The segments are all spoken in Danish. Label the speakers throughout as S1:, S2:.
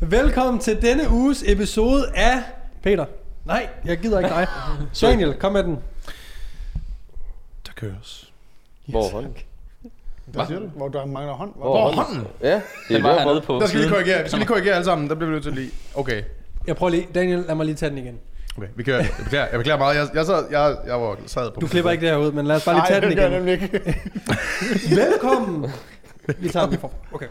S1: Velkommen til denne uges episode af... Peter. Nej, jeg gider ikke dig. Daniel, kom med den.
S2: Der køres.
S3: Hvor er hånden?
S4: Hvad siger du? Hvor der mangler hånd?
S3: Hvor
S2: Hvor
S3: er
S2: hånden?
S3: Ja, det er
S5: hernede på
S2: Der skal vi korrigere. Vi skal lige korrigere alle sammen. Der bliver vi nødt til lige. Okay.
S1: Jeg prøver lige. Daniel, lad mig lige tage den igen.
S2: Okay, vi kører. Jeg beklager, jeg beklager meget. Jeg, jeg, sad, jeg, jeg var sad på...
S1: Du klipper ikke det her ud, men lad os bare lige tage
S4: Nej,
S1: den
S4: det gør jeg
S1: igen.
S4: nemlig ikke.
S1: Velkommen. Vi tager den lige for. Okay.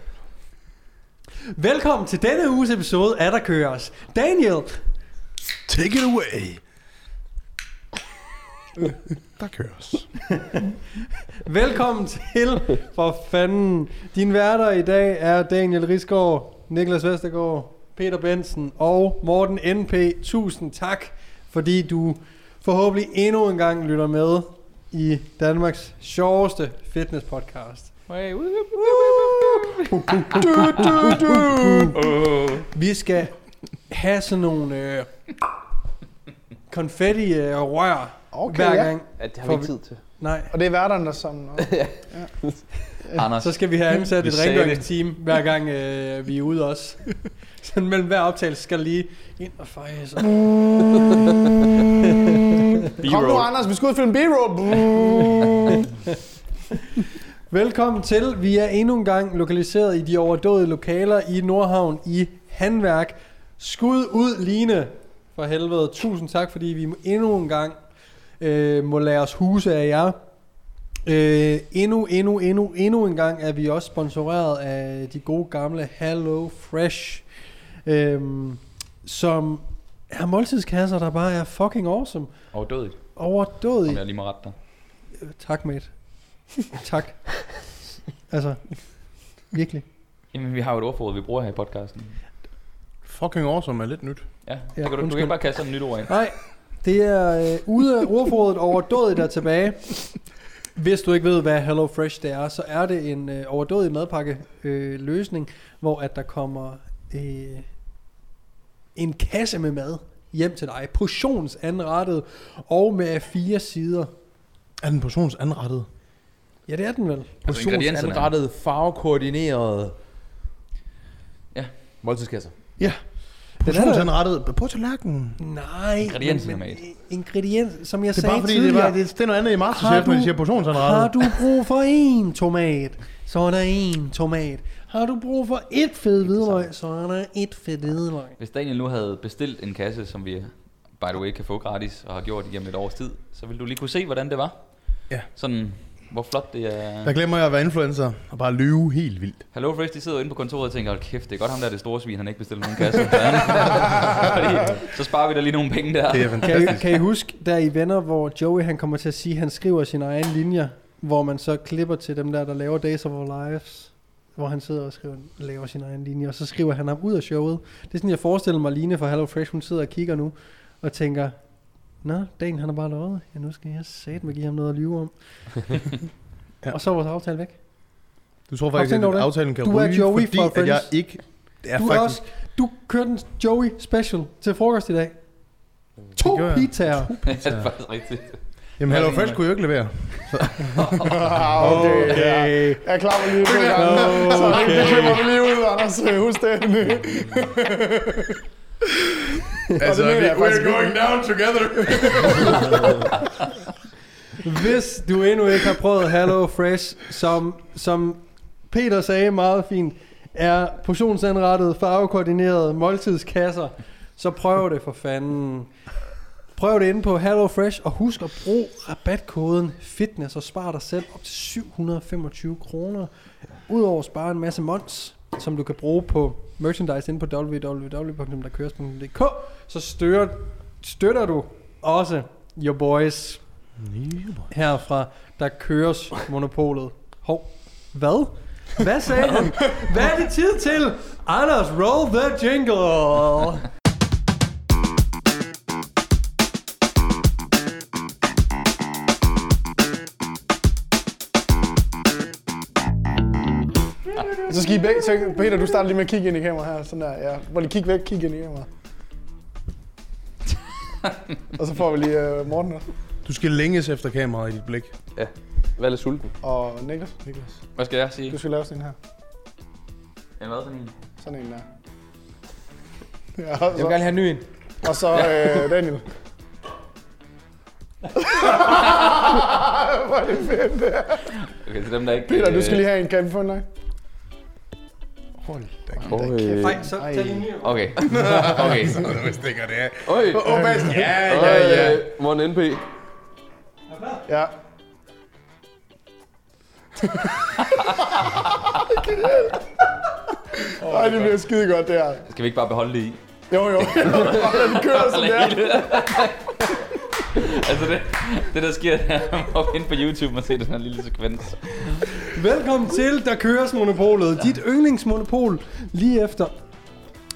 S1: Velkommen til denne uges episode af Der Køres. Daniel,
S2: Take it away. Der køres.
S1: velkommen til, for fanden. Din værter i dag er Daniel Risgaard, Niklas Vestergaard, Peter Bensen og Morten NP. Tusind tak, fordi du forhåbentlig endnu en gang lytter med i Danmarks sjoveste fitness podcast. Vi skal have sådan nogle øh, konfetti øh, rør
S4: Okay,
S1: hver
S4: ja.
S1: gang.
S3: Ja, det har vi ikke tid til.
S1: Nej,
S4: Og det er værterne, der som...
S5: Anders,
S1: så skal vi have ansat
S5: Vi
S1: et rengøringsteam hver gang øh, vi er ude også. Sådan mellem hver optagelse skal lige ind og feje sig.
S4: Kom nu, Anders, vi skal ud og filme B-roll.
S1: Velkommen til. Vi er endnu en gang lokaliseret i de overdåede lokaler i Nordhavn i Handværk. Skud ud, Line. For helvede. Tusind tak, fordi vi endnu en gang øh, må lade os huse af jer. Øh, endnu, endnu, endnu, endnu en gang er vi også sponsoreret af de gode gamle Hello Fresh, øh, som er måltidskasser, der bare er fucking awesome.
S5: overdødigt, om
S1: Overdådigt.
S5: jeg lige må rette dig.
S1: Tak, mate. tak. Altså, virkelig.
S5: Jamen, vi har jo et ordforråd, vi bruger her i podcasten.
S2: Fucking awesome er lidt nyt.
S5: Ja,
S1: Ja,
S5: kan du, du kan ikke bare kaste sådan et nyt ord ind.
S1: Nej, det er øh, ude af ordforrådet overdådigt der tilbage. Hvis du ikke ved, hvad Hello Fresh det er, så er det en øh, overdådig madpakke øh, løsning, hvor at der kommer øh, en kasse med mad hjem til dig. Portionsanrettet og med fire sider.
S2: Er den portionsanrettet?
S1: Ja, det er den vel.
S5: Altså.
S3: Portionsanrettet, farvekoordineret
S5: Ja.
S3: måltidskasser.
S1: Ja. Er.
S2: Portionsanrettet på tallerkenen.
S1: Nej,
S5: Ingredienserne,
S1: men, ingrediens, som jeg
S2: Det er
S1: sagde
S2: bare fordi, det
S1: tidligere,
S2: er, bare, det, er, det er noget andet i
S1: Har
S2: Masterchef, når de siger
S1: Har
S2: portionsanrettet.
S1: du brug for en tomat, så er der en tomat. Har du brug for et fedt hvidløg, så er der et fedt hvidløg.
S5: Hvis Daniel nu havde bestilt en kasse, som vi by the way kan få gratis, og har gjort igennem et års tid, så ville du lige kunne se, hvordan det var.
S2: Ja.
S5: Sådan, hvor flot det er.
S2: Der glemmer jeg at være influencer og bare lyve helt vildt.
S5: Hello Fresh, de sidder jo inde på kontoret og tænker, hold kæft, det er godt ham der er det store svin, han ikke bestiller nogen kasse. Fordi, så sparer vi da lige nogle penge der.
S2: Det er
S1: Kan I,
S2: fantastisk.
S1: kan I huske, der i Venner, hvor Joey han kommer til at sige, at han skriver sine egne linjer, hvor man så klipper til dem der, der laver Days of Our Lives, hvor han sidder og skriver, laver sine egne linjer, og så skriver han ham ud af showet. Det er sådan, jeg forestiller mig, Line fra Hello Fresh, hun sidder og kigger nu, og tænker, Nå, Dan han har bare lovet. Ja, nu skal jeg satme give ham noget at lyve om.
S2: Ja.
S1: ja. Og så er vores aftale væk.
S2: Du tror faktisk, at aftalen kan
S1: Du er
S2: ryge,
S1: Joey
S2: fordi at jeg ikke... Det er
S1: du, er
S2: faktisk...
S1: også, du kørte en Joey special til frokost i dag. To
S2: gjorde jeg.
S1: pizzaer.
S5: det er faktisk rigtigt.
S2: Jamen, Hello Fresh kunne jo ikke levere.
S4: okay, okay. Jeg klapper lige to gange. Så det klipper vi lige ud, Anders. Husk det.
S2: Altså, vi, we're going down together.
S1: Hvis du endnu ikke har prøvet Hello Fresh, som, som Peter sagde meget fint, er portionsanrettet, farvekoordineret måltidskasser, så prøv det for fanden. Prøv det inde på Hello Fresh, og husk at bruge rabatkoden FITNESS og spar dig selv op til 725 kroner. Udover at spare en masse mons, som du kan bruge på merchandise inde på www.derkøres.dk, så støtter, støtter du også your boys herfra, der køres monopolet. Hov, hvad? Hvad sagde han? Hvad er det tid til? Anders, roll the jingle!
S4: Så skal I begge, så Peter, du starter lige med at kigge ind i kameraet her. Sådan der, ja. Hvor lige kig væk, kig ind i kameraet. og så får vi lige uh, Morten også.
S2: Du skal længes efter kameraet i dit blik.
S3: Ja. Vær lidt sulten.
S4: og Niklas.
S2: Niklas.
S5: Hvad skal jeg sige?
S4: Du skal lave sådan en her.
S5: Jeg har været sådan en.
S4: Sådan en der. Ja, og
S3: Jeg vil
S4: så,
S3: gerne have en ny en.
S4: og så øh, Daniel. Hvor er det fedt, det er.
S5: Okay, til dem, der ikke...
S4: Peter, du
S5: øh,
S4: skal lige have en. Kan vi få en dig?
S2: Hold da kæft.
S1: Nej, så tag lige ny.
S5: Okay. Okay.
S2: Så er det stikker det af.
S3: Øj.
S2: Åh, hvad? Ja, ja, ja.
S3: Morgen NP.
S4: Ja. Ej, det bliver skide godt, det her.
S5: Skal vi ikke bare beholde det i?
S4: Jo, jo. Lad det køre sådan der.
S5: altså det, det der sker, det er, ind på YouTube og se den her lille sekvens.
S1: Velkommen til Der Køres Monopolet. Dit yndlingsmonopol lige efter...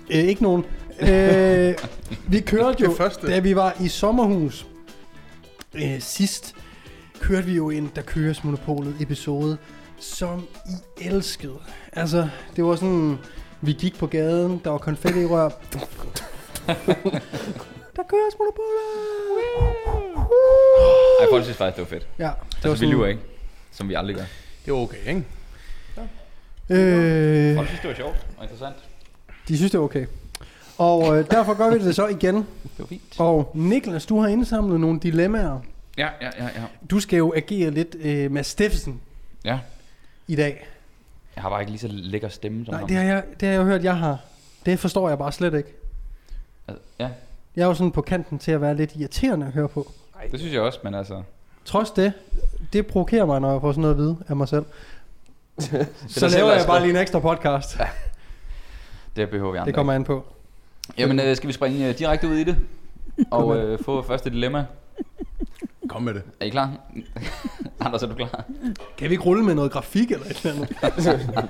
S1: Øh, ikke nogen. Øh, vi kørte jo, da vi var i sommerhus øh, sidst, kørte vi jo en Der Køres Monopolet episode, som I elskede. Altså, det var sådan... Vi gik på gaden, der var konfetti i rør. der køres monopolet!
S5: Ej, folk synes faktisk, det var fedt.
S1: Ja, det var
S5: Altså, vi lyver ikke. Som vi aldrig gør.
S2: Det er okay, ikke?
S1: Øh,
S5: Folk synes, det var sjovt og interessant.
S1: de synes, det er okay. Og øh, derfor gør vi det så igen.
S5: Det var fint.
S1: Og Niklas, du har indsamlet nogle dilemmaer.
S5: Ja, ja, ja, ja.
S1: Du skal jo agere lidt øh, med Steffensen
S5: Ja.
S1: i dag.
S5: Jeg har bare ikke lige så lækker stemme som
S1: Nej,
S5: ham.
S1: det har, jeg, det har jeg hørt, jeg har. Det forstår jeg bare slet ikke.
S5: Altså, Ja,
S1: Jeg er jo sådan på kanten til at være lidt irriterende at høre på.
S5: det synes jeg også, men altså...
S1: Trods det, det provokerer mig, når jeg får sådan noget at vide af mig selv. så laver
S5: er
S1: jeg bare lige en ekstra podcast.
S5: Det behøver vi andre
S1: Det kommer an på.
S5: ikke. Jamen, øh, skal vi springe øh, direkte ud i det? Og øh, få første dilemma.
S2: Kom med det.
S5: Er I klar? Anders, er du klar?
S1: Kan vi ikke rulle med noget grafik eller et eller andet?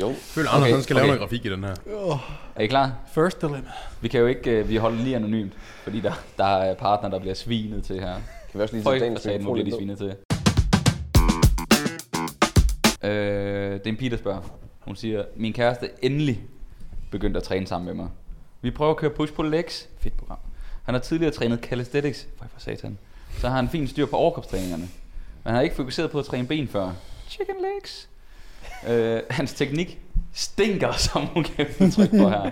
S3: Jo.
S2: Jeg føler, Anders
S5: Okay,
S2: skal lave
S5: okay.
S2: noget grafik i den her.
S5: Er I klar?
S1: First dilemma.
S5: Vi kan jo ikke, øh, vi holder lige anonymt, fordi der, der er partner, der bliver svinet til her.
S3: Kan vi også lige tage dagens mikrofon
S5: bliver de svinet til. Øh, det er en pige, der spørger. Hun siger, min kæreste endelig begyndte at træne sammen med mig. Vi prøver at køre push på legs. Fedt program. Han har tidligere trænet calisthenics. For satan. Så har han fint styr på overkropstræningerne. Men han har ikke fokuseret på at træne ben før. Chicken legs. øh, hans teknik stinker, som hun kan trykke på her.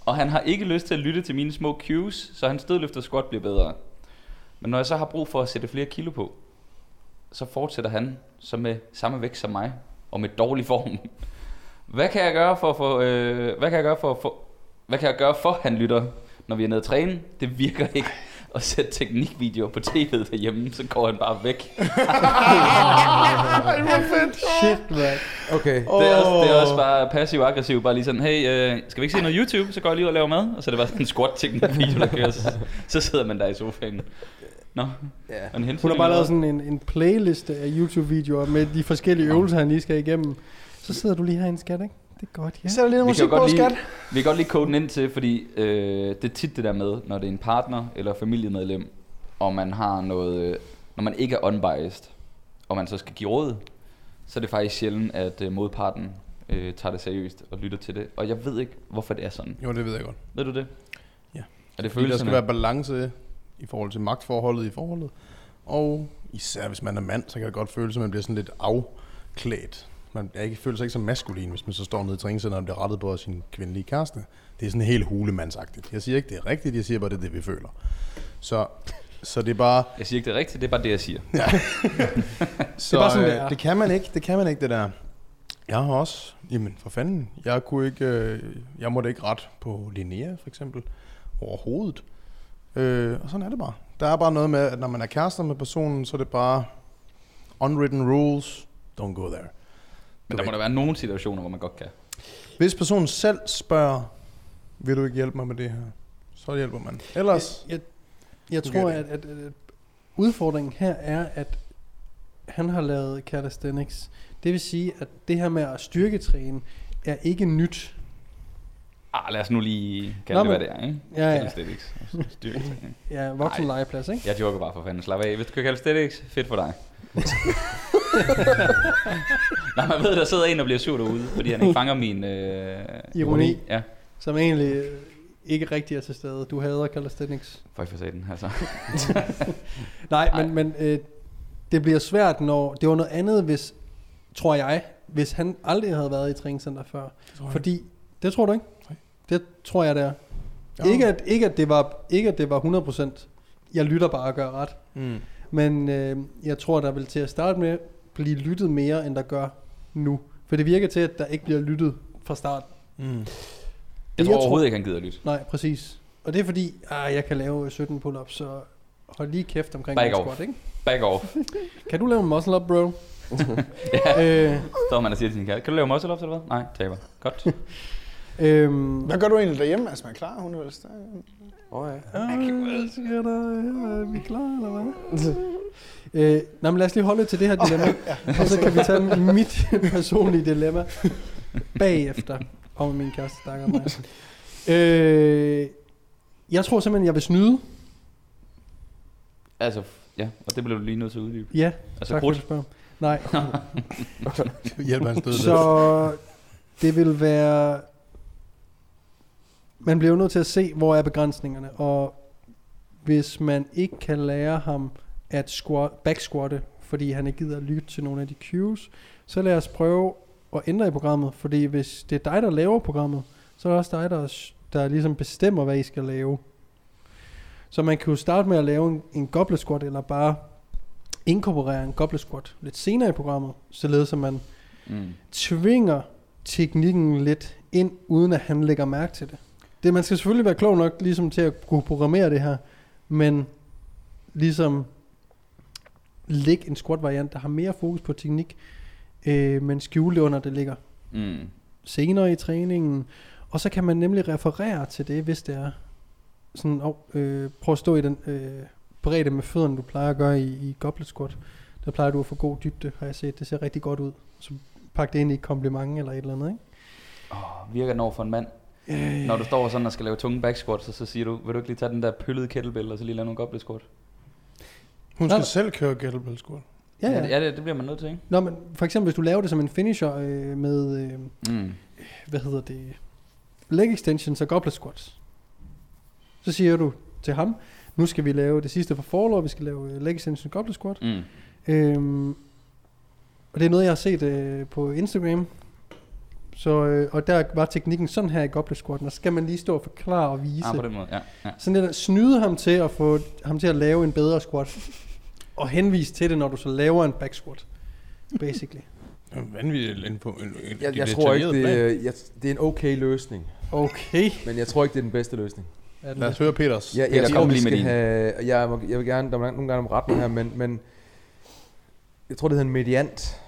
S5: Og han har ikke lyst til at lytte til mine små cues, så hans stødløft og squat bliver bedre. Men når jeg så har brug for at sætte flere kilo på, så fortsætter han så med samme vægt som mig, og med dårlig form. Hvad kan jeg gøre for at få, øh, hvad kan jeg gøre for at få, hvad kan jeg gøre for, han lytter, når vi er nede at træne? Det virker ikke at sætte teknikvideoer på tv'et derhjemme, så går han bare væk.
S4: Ej, hvor fedt.
S1: Shit, man.
S3: Okay.
S5: Det er, også, det er også bare passiv-aggressiv, bare lige sådan, hey, øh, skal vi ikke se noget YouTube, så går jeg lige ud og laver mad, og så er det bare sådan en squat-teknik-video, der kører, så, så sidder man der i sofaen. Nå,
S3: Ja.
S5: en
S1: Hun har bare lavet sådan en, en playliste af YouTube-videoer med de forskellige øvelser, han lige skal igennem. Så sidder du lige herinde, skat, ikke? Det er godt, ja.
S4: Sæt lige noget
S5: Vi kan
S4: musik på,
S5: godt
S4: skat.
S5: lige, vi kan godt lige kode den ind til, fordi øh, det er tit det der med, når det er en partner eller familiemedlem, og man har noget, øh, når man ikke er unbiased, og man så skal give råd, så er det faktisk sjældent, at øh, modparten øh, tager det seriøst og lytter til det. Og jeg ved ikke, hvorfor det er sådan.
S2: Jo, det ved jeg godt.
S5: Ved du det?
S2: Ja.
S5: Er det
S2: Fordi der skal
S5: følelserne?
S2: være balance i forhold til magtforholdet i forholdet. Og især hvis man er mand, så kan det godt føles, at man bliver sådan lidt afklædt. Man er ikke, føler sig ikke så maskulin, hvis man så står nede i træningscenteret og bliver rettet på af sin kvindelige kæreste. Det er sådan helt hulemandsagtigt. Jeg siger ikke, det er rigtigt, jeg siger bare, det er det, vi føler. Så, så det er bare...
S5: Jeg siger ikke, det er rigtigt, det er bare det, jeg siger.
S2: Så,
S1: Det er bare sådan,
S2: øh,
S1: det er.
S2: det kan man ikke, det kan man ikke, det der. Jeg har også, jamen for fanden, jeg kunne ikke, øh, jeg måtte ikke ret på Linnea for eksempel, overhovedet. Øh, og sådan er det bare. Der er bare noget med, at når man er kærester med personen, så er det bare unwritten rules, don't go there.
S5: Men
S2: Du
S5: der må der være nogle situationer, hvor man godt kan.
S2: Hvis personen selv spørger, vil du ikke hjælpe mig med det her, så hjælper man. Ellers,
S1: Jeg, jeg
S2: Du
S1: tror, at, at, at udfordringen her er, at han har lavet calisthenics. Det vil sige, at det her med at styrketræne er ikke nyt.
S5: Ah, lad os nu lige kalde
S1: Nå,
S5: det, hvad det er, ikke?
S1: Ja, ja.
S5: Calisthenics. Styrketræning.
S1: Ja, voksen legeplads, ikke?
S5: Jeg joker bare for fanden. Slap af. Hvis du kan calisthenics, fedt for dig. Nej, man ved, der sidder en, der bliver sur derude, fordi han ikke fanger min øh,
S1: Ironi.
S5: Ja,
S1: Som egentlig øh, ikke rigtig er til stede. Du hader calisthenics.
S5: fuck for satan, altså.
S1: Nej,
S5: Nej.
S1: men, men øh, det bliver svært, når... Det var noget andet, hvis, tror jeg, hvis han aldrig havde været i træningscenter før. Fordi, det tror du ikke? Det tror jeg, det er.
S2: Ja.
S1: Ikke, at, ikke, at det var, ikke at det var 100%. Jeg lytter bare og gør ret.
S2: Mm.
S1: Men øh, jeg tror, der vil til at starte med blive lyttet mere, end der gør nu. For det virker til, at der ikke bliver lyttet fra start.
S2: Mm.
S5: Jeg
S1: Jeg
S5: tror
S1: tror-
S5: overhovedet ikke, han gider lytte.
S1: Nej, præcis. Og det er fordi, ah, jeg kan lave 17 pull-ups, så hold lige kæft omkring
S5: Back off.
S1: squat, ikke?
S5: Back off.
S1: Kan du lave en muscle up, bro?
S5: ja.
S1: øh,
S5: Står man og siger til sin kæreste, kan du lave muscle ups eller hvad? Nej, taber. Godt.
S1: øhm,
S4: Hvad gør du egentlig derhjemme? Altså, man er klar, hun er vel
S3: Åh ja.
S1: Øh, skal der, er vi klar, eller hvad? øh, nej, men lad os lige holde til det her dilemma, og så kan vi tage mit personlige dilemma bagefter, om min kæreste snakker mig. Øh, jeg tror simpelthen, jeg vil snyde.
S5: Altså, ja, og det blev du lige nødt til at uddybe.
S1: Ja,
S5: Altså,
S1: tak for
S5: krudt.
S1: at du spørger. Nej,
S2: Hjælper han stød lidt.
S1: så det vil være... Man bliver jo nødt til at se, hvor er begrænsningerne, og hvis man ikke kan lære ham at squat, backsquatte, fordi han ikke gider at lytte til nogle af de cues, så lad os prøve at ændre i programmet, fordi hvis det er dig, der laver programmet, så er det også dig, der, der ligesom bestemmer, hvad I skal lave. Så man kan jo starte med at lave en, en goblet squat, eller bare inkorporere en goblet squat lidt senere i programmet, således at man
S5: Mm.
S1: tvinger teknikken lidt ind, uden at han lægger mærke til det. Det. Man skal selvfølgelig være klog nok ligesom til at kunne programmere det her, men ligesom lægge en squat variant, der har mere fokus på teknik, øh, men skjule det under det ligger
S5: Mm.
S1: senere i træningen. Og så kan man nemlig referere til det, hvis det er sådan, oh, øh, prøv at stå i den øh, bredde med fødderne, du plejer at gøre i, i goblet squat. Der plejer du at få god dybde, har jeg set. Det ser rigtig godt ud. Så pak det ind i et kompliment eller et eller andet, ikke?
S5: Oh, virker den over for en mand?
S1: Øh,
S5: Når du står sådan og skal lave tunge back squats, så, så siger du, vil du ikke lige tage den der pøllede kettlebell, og så lige lave nogle goblet squat?
S2: Hun skal
S1: nej.
S2: selv køre kettlebell squat.
S1: ja, ja.
S5: ja det, det bliver man nødt til, ikke?
S1: Nå, men for eksempel, hvis du laver det som en finisher øh, med, øh,
S5: Mm.
S1: hvad hedder det, leg extensions og goblet squats. Så siger du til ham, nu skal vi lave det sidste for forlov, vi skal lave øh, leg extension og goblet squat.
S5: Mm.
S1: Øhm, og det er noget, jeg har set øh, på Instagram. Så, øh, og der var teknikken sådan her i goblet squatten, og så skal man lige stå og forklare og vise.
S5: Ah, på den måde, ja. ja.
S1: Sådan lidt at snyde ham til at få ham til at lave en bedre squat. og henvise til det, når du så laver en back squat. Basically.
S2: Det er en vanvittig info. En, en,
S3: Jeg, jeg tror ikke, det, er- jeg, det er en okay løsning.
S1: Okay.
S3: Men jeg tror ikke, det er den bedste løsning.
S1: Den
S2: Lad os høre Peters.
S3: Jeg,
S5: Peter,
S3: jeg
S5: kom
S3: tror, vi
S5: lige med
S3: skal have... Jeg, jeg vil gerne... Der er nogle gange om retten her, men, men... Jeg tror, det hedder en mediant.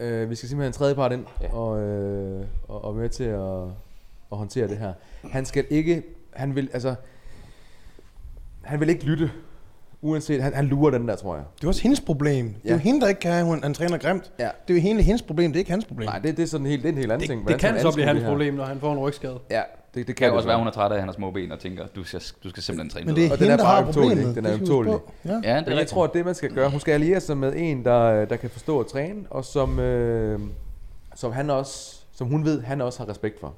S3: Uh, vi skal simpelthen have en tredje part ind
S5: Ja.
S3: og, øh, og, og med til at, at håndtere det her. Han skal ikke... Han vil, altså... Han vil ikke lytte. Uanset... Han, han lurer den der, tror jeg.
S2: Det er også hendes problem. Det er
S3: Ja.
S2: jo hende, der ikke kan have, hun, han træner grimt.
S3: Ja.
S2: Det er jo hele hendes problem, det er ikke hans problem.
S3: Nej, det, det er sådan helt, det er en helt anden
S1: det,
S3: ting.
S1: det kan så blive hans problem, når han får en rygskade.
S3: Ja, det, det
S5: Det
S3: kan
S5: kan også være, hun er træt af, at han har små ben og tænker, du skal, du skal simpelthen træne
S2: Men det er
S5: bedre.
S3: Og den
S2: hende,
S3: er
S2: der
S3: bare
S2: har
S3: ømtålig,
S2: problemet.
S3: ikke? Den er
S2: Det på. Ja.
S5: Ja, det
S3: Men
S5: er
S3: jeg
S5: rigtigt.
S3: tror, at det man skal gøre, hun skal alliere sig med en, der, der kan forstå at træne, og som, øh, som, han også, som hun ved, han også har respekt for.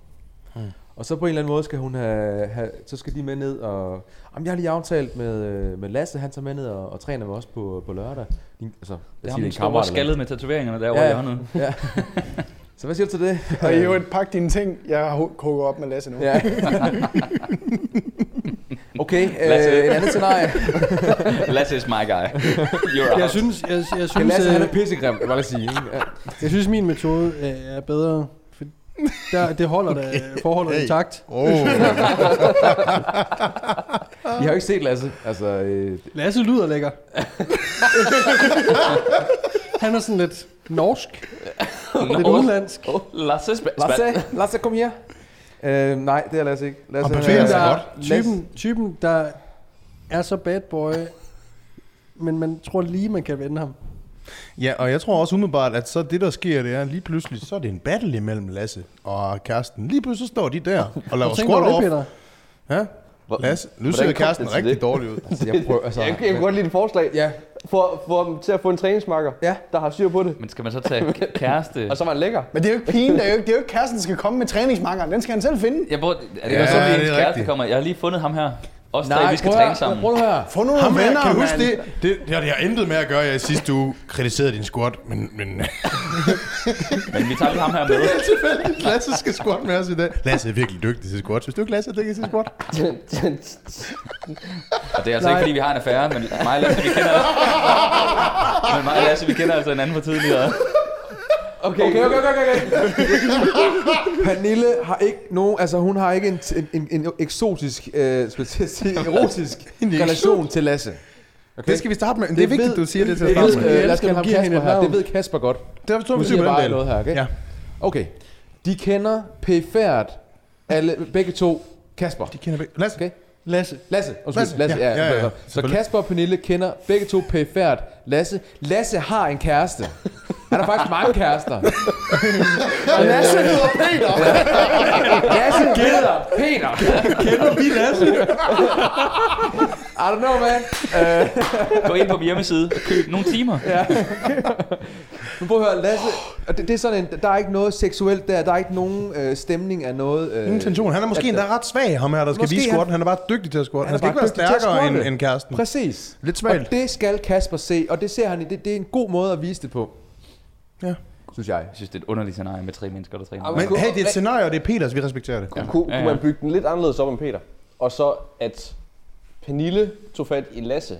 S2: Hmm.
S3: Og så på en eller anden måde skal hun have, have så skal de med ned og... Jamen, jeg har lige aftalt med, øh, med Lasse, han tager med ned og, og træner med os på, på lørdag. Din, altså,
S5: Det
S3: jeg
S5: er ham,
S3: det
S5: der
S3: er en
S5: står
S3: kammerat
S5: også
S3: eller
S5: skaldet med tatoveringerne derovre
S3: Ja,
S5: i hjørnet.
S3: Ja. Så hvad siger du til det?
S4: Og i øvrigt, pak dine ting. Jeg har hugget op med Lasse nu.
S3: Ja. okay,
S5: Lasse.
S3: øh, et andet scenarie.
S5: Lasse is my guy. You're
S1: Jeg
S5: out.
S1: synes, jeg, jeg,
S3: Kan
S1: synes,
S3: Lasse, han
S1: øh,
S3: er pissegrim, jeg vil bare sige. Ikke? Ja.
S1: jeg synes min metode øh, er bedre. For der, det holder da forholdet
S2: Hey.
S1: intakt.
S2: Oh.
S3: I har jo ikke set Lasse. Altså, øh,
S1: Lasse lyder lækker. Han er sådan lidt norsk, lidt udenlandsk.
S5: Oh, Lasse sp-
S3: Lasse, Lasse, kom her. Øh, nej, det er Lasse ikke. Lasse,
S2: Og
S3: han
S2: bevæger
S1: Typen,
S2: sig
S1: der,
S2: godt.
S1: typen, typen, der er så bad boy, men man tror lige, man kan vende ham.
S2: Ja, og jeg tror også umiddelbart, at så det der sker, det er lige pludselig, så er det en battle imellem Lasse og kæresten. Lige pludselig så står de der og laver squat off. Ja,
S3: Hvor-
S2: Lasse, nu
S3: Hvordan
S2: ser kæresten
S3: det
S2: rigtig
S3: det?
S2: dårlig ud.
S3: Altså, jeg prøver, altså,
S6: Jeg, jeg kan godt lide et forslag.
S3: Ja,
S6: For, for til at få en træningsmarker,
S3: Ja.
S6: der har styr på det.
S5: Men skal man så tage kæreste?
S6: Og så var han lækker.
S4: Men det er jo ikke pigen, det er jo ikke, det er jo ikke kæresten, der skal komme med træningsmarkeren. Den skal han selv finde.
S5: Jeg prøver, er det
S2: Ja,
S5: ja, så,
S2: det
S5: at
S2: er
S5: ens kæreste
S2: rigtigt.
S5: kommer? Jeg har lige fundet ham her. Os tre, vi skal træne sammen.
S3: Prøv nu her.
S4: Få
S2: Ham
S4: nogle
S2: her,
S4: venner,
S2: kan du huske det? Det, det, det har intet med at gøre, at jeg i sidste uge kritiserede din squat, men, men
S5: Men vi tager ham her med.
S2: tilfældigt, Lasse skal squat med os i dag. Lasse er virkelig dygtig til squat. Hvis du ikke Lasse er dygtig til squat.
S5: Og det er altså ikke, fordi vi har en affære, men mig og Lasse, vi kender... men mig og Lasse, vi kender altså hinanden fra tidligere.
S6: Okay,
S3: Okay, okay, okay, okay. Pernille har ikke nogen, altså hun har ikke en, en, en, en eksotisk, øh, skal jeg sige, erotisk relation til Lasse. Okay?
S2: Det skal vi starte med. Det er vigtigt, du siger det til at
S3: det
S2: starte
S3: ved,
S2: med.
S3: øh, lad os
S1: hende
S3: Kasper
S1: et
S3: her. Det ved Kasper godt.
S2: Der står
S3: Nu
S2: vi den
S3: bare
S2: del.
S3: noget her, okay?
S2: Ja,
S3: Okay. De kender pæfærd, alle, begge to, Kasper.
S2: de kender begge. Lasse,
S3: Okay.
S1: Lasse.
S3: Lasse, undskyld,
S2: Lasse,
S3: Lasse,
S2: ja,
S3: ja,
S2: ja, ja,
S3: Så. Kasper og Pernille kender begge to pæfærd, Lasse. Lasse har en kæreste. Han har faktisk mange kærester.
S4: Og Lasse hedder Peter.
S3: Lasse hedder Peter.
S1: Kender vi Lasse?
S3: I don't know, man.
S5: Gå ind på min hjemmeside og køb nogle timer.
S3: Nu prøv at høre, Lasse, det, det er sådan en, der er ikke noget seksuelt der, der er ikke nogen øh, stemning af noget. Øh,
S2: ingen tension. Han er måske
S3: at-
S2: endda ret svag, ham her, der skal vise
S3: han-
S2: squat. Han er bare dygtig til at squat.
S3: Han
S2: Han
S3: er
S2: skal ikke
S3: bare
S2: være stærkere end,
S3: squatte.
S2: end kæresten.
S3: Præcis.
S2: Lidt svagt.
S3: Og det skal Kasper se, og det ser han i. Det, det er en god måde at vise det på.
S2: Ja.
S3: Synes jeg.
S5: Jeg synes, det er et underligt scenarie med tre mennesker, der træner.
S2: Men hey, det er et scenarie, og det er Peters, vi respekterer det.
S6: Kunne, kunne
S5: Ja, ja.
S6: man bygge den lidt anderledes op end Peter? Og så at Pernille tog fat i Lasse,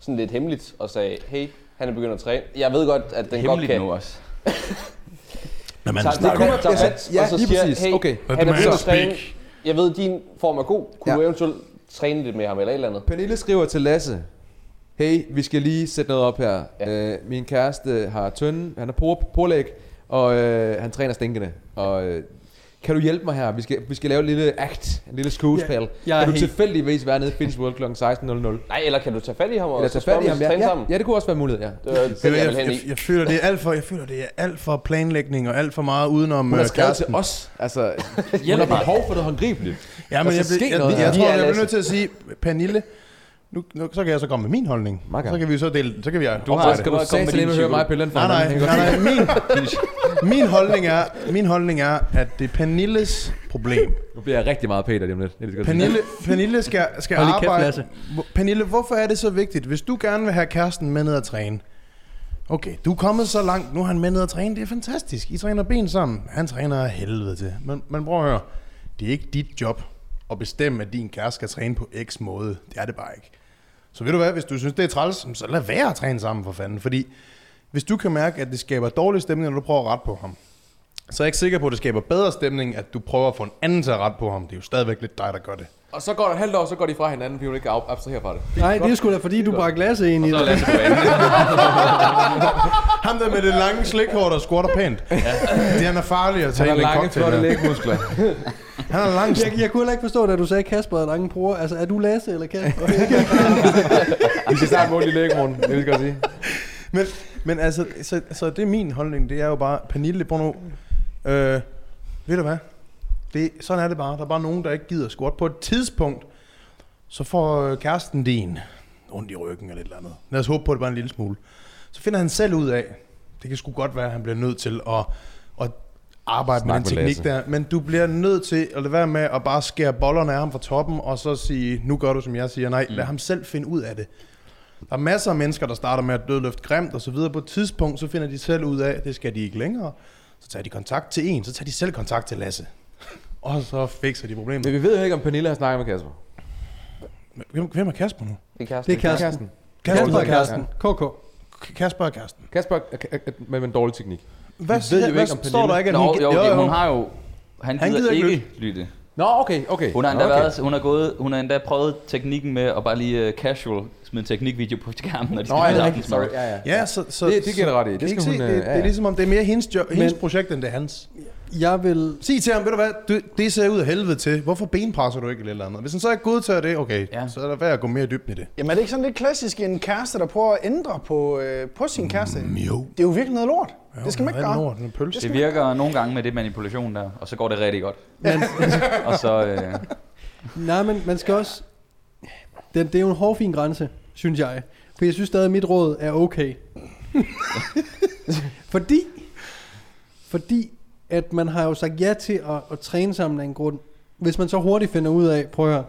S6: sådan lidt hemmeligt, og sagde, hey, han er begyndt at træne. Jeg ved godt, at den godt
S5: Hemmeligt
S6: kan...
S5: nu også.
S2: Når man snakker.
S6: tager
S3: altså,
S6: fat,
S3: ja,
S6: og så siger,
S3: præcis.
S6: hey,
S3: Okay.
S6: Han er begyndt at træne. Jeg ved, din form er god. Kunne
S3: Ja.
S6: du eventuelt træne lidt med ham eller et eller andet?
S3: Pernille skriver til Lasse, hey, vi skal lige sætte noget op her.
S6: Ja.
S3: Øh, min kæreste har tynde, han har por, porlæg, og øh, han træner stinkende. Og øh, kan du hjælpe mig her? Vi skal, vi skal lave en lille act, en lille skuespil.
S1: Ja, jeg er
S3: kan du
S1: helt-
S3: tilfældigvis være nede i Fitness World kl. 16.00?
S6: Nej, eller kan du tage fat i ham og
S3: Eller tage fat i ham, ja. Ja,
S6: sammen?
S3: ja, det kunne også være mulighed, ja.
S6: Det det,
S2: Jeg,
S6: jeg,
S2: jeg, jeg, jeg, føler, det er alt for, jeg føler, det er alt for planlægning og alt for meget udenom
S3: Hun har
S2: øh,
S3: skrevet
S2: kæresten.
S3: til os. Altså, hun har behov for noget håndgribeligt.
S2: Ja, men
S3: skal
S2: jeg,
S3: ske
S2: jeg, jeg,
S3: noget
S2: jeg,
S3: her.
S2: jeg tror,
S6: Vi er
S2: jeg bliver
S6: Lasse.
S2: nødt til at sige, Pernille, nu, nu, så kan jeg så komme med min holdning.
S3: Gerne.
S2: Så kan vi så dele, så kan vi
S5: Du har
S2: optage
S5: skal
S2: det.
S5: du
S3: sagde til at høre mig på den
S2: Nej, nej, nej, nej, min, min, holdning er, min holdning er, at det er Pernilles problem.
S3: Nu bliver jeg rigtig meget Peter lige om lidt. Det er så.
S2: Pernille, Pernille skal, skal
S1: Hold kæft,
S2: arbejde.
S1: Lasse.
S2: Hvor- Pernille, hvorfor er det så vigtigt? Hvis du gerne vil have kæresten med ned at træne. Okay, du er kommet så langt. Nu er han med ned at træne. Det er fantastisk. I træner ben sammen. Han træner af helvede til. Men, men prøv at høre. Det er ikke dit job at bestemme, at din kæreste skal træne på x måde. Det er det bare ikke. Så ved du hvad, hvis du synes, det er træls, så lad være at træne sammen for fanden. Fordi hvis du kan mærke, at det skaber dårlig stemning, når du prøver at rette på ham, så er jeg ikke sikker på, at det skaber bedre stemning, at du prøver at få en anden til at rette på ham. Det er jo stadigvæk lidt dig, der gør det.
S3: Og så går der halvt år, så går de fra hinanden, fordi hun ikke kan ab- abstrahere fra det.
S1: Nej, det er sgu da fordi, du bragte Lasse ind i det.
S5: Lasse på banen.
S2: Ham der med det lange slikhår, der squatter pænt. Ja. Det han er farlig at tage
S3: Han
S2: ind
S3: har
S2: i en
S3: lange,
S2: cocktail.
S3: flotte
S2: her.
S3: lægmuskler.
S2: Han er lang.
S1: Jeg, jeg kunne heller ikke forstå, da du sagde Kasper havde lange bruger. Altså, er du Lasse eller Kasper?
S3: Vi skal starte mål i lægmunden, det vil jeg godt sige.
S2: Men, men altså, så, så det er min holdning. Det er jo bare, Pernille, prøv nu. Øh, ved du hvad? Det, sådan er det bare. Der er bare nogen, der ikke gider squat. På et tidspunkt, så får øh, kæresten din ondt i ryggen eller et eller andet. Lad os håbe på det bare en lille smule. Så finder han selv ud af, det kan sgu godt være, at han bliver nødt til at, at arbejde
S3: Snak
S2: med den
S3: med
S2: teknik
S3: Lasse.
S2: der. Men du bliver nødt til at lade være med at bare skære bollerne af ham fra toppen, og så sige, nu gør du som jeg siger. Nej, lad ham selv finde ud af det. Der er masser af mennesker, der starter med at dødløfte grimt og så videre. På et tidspunkt, så finder de selv ud af, at det skal de ikke længere. Så tager de kontakt til en, så tager de selv kontakt til Lasse. Og så fikser de problemet.
S3: Men vi ved jo ikke, om Pernille har snakket med Kasper.
S2: Hvem, hvem er Kasper nu?
S6: Det er kæresten.
S1: Det er. Kæresten. Kasper og kæresten. KK.
S2: Kasper og kæresten.
S3: Kasper er, er, er, med en dårlig teknik.
S2: Hvad,
S3: Vi ved jo ikke, om
S2: står der
S3: Pernille-
S2: ikke, at
S5: Nå,
S2: hun...
S5: jo, jo, hun har jo... Han gider,
S2: Han gider ikke
S5: ikke lytte.
S3: Nå, okay, okay.
S5: Hun har endda,
S3: Nå,
S5: okay. været, hun har gået, hun har endda prøvet teknikken med at bare lige uh, casual smide en teknikvideo på skærmen, når de
S3: Nå,
S5: skal
S3: ja, det rigtigt.
S5: aftensmad.
S3: Sorry. Ja, ja.
S2: Ja, så, så,
S3: Det- det giver du ret i. Det
S2: I
S3: skal hun,
S2: se?
S3: øh,
S2: det,
S3: ja,
S2: det er
S3: ja.
S2: ligesom om, det er mere hendes, job, hendes
S1: Men-
S2: projekt, end det er hans.
S1: Jeg vil...
S2: Sig til ham, ved du hvad, du, det ser ud af helvede til. Hvorfor benpresser du ikke eller eller andet? Hvis han så ikke godtager det, okay,
S5: Ja.
S2: ja. så er der værd at gå mere dybden i det.
S4: Jamen er det ikke sådan lidt klassisk en kæreste, der prøver at ændre på, øh, på sin kæreste?
S2: Mm, jo.
S4: Det er jo virkelig noget lort. det skal man ikke gøre.
S2: Den er pølse.
S5: Det virker nogle gange med det manipulation der, og så går det rigtig godt.
S1: Men,
S5: Og så... Øh,
S1: nej, men man skal også... Den, det er jo en hårfin grænse, synes jeg. For jeg synes stadig, at mit råd er okay. fordi... Fordi at man har jo sagt ja til at, at træne sammen af en grund. Hvis man så hurtigt finder ud af, prøv at høre,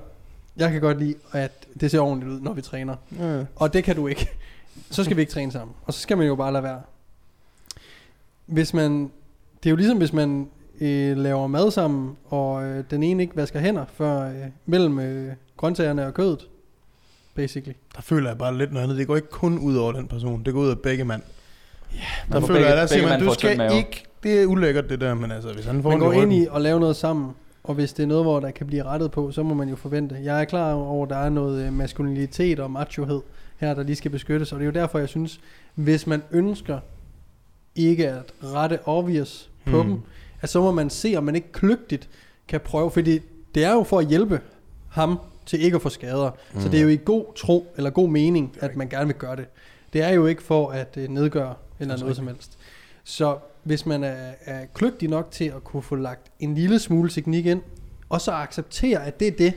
S1: Jeg kan godt lide, at det ser ordentligt ud, når vi træner.
S2: Ja.
S1: Og det kan du ikke. Så skal vi ikke træne sammen. Og så skal man jo bare lade være. Hvis man... Det er jo ligesom, hvis man øh, laver mad sammen, og øh, den ene ikke vasker hænder før øh, mellem øh, grøntsagerne og kødet. Basically.
S2: Der føler jeg bare lidt noget andet. Det går ikke kun ud over den person. Det går ud af begge mand. Ja, der
S5: får
S2: føler
S5: begge-
S2: jeg, der siger man, du skal ikke... Det er ulækkert, det der, men altså, hvis han får
S1: Man går
S2: i
S1: ind i og lave noget sammen, og hvis det er noget, hvor der kan blive rettet på, så må man jo forvente. Jeg er klar over, at der er noget øh, maskulinitet og machohed her, der lige skal beskyttes, og det er jo derfor, jeg synes, hvis man ønsker ikke at rette obvious på
S2: Hmm.
S1: dem, at så må man se, om man ikke kløgtigt kan prøve, fordi det er jo for at hjælpe ham til ikke at få skader. Mm. Så det er jo i god tro, eller god mening, at man gerne vil gøre det. Det er jo ikke for at øh, nedgøre, eller noget som helst. Så hvis man er, er kløgtig nok til at kunne få lagt en lille smule teknik ind, og så acceptere, at det er det,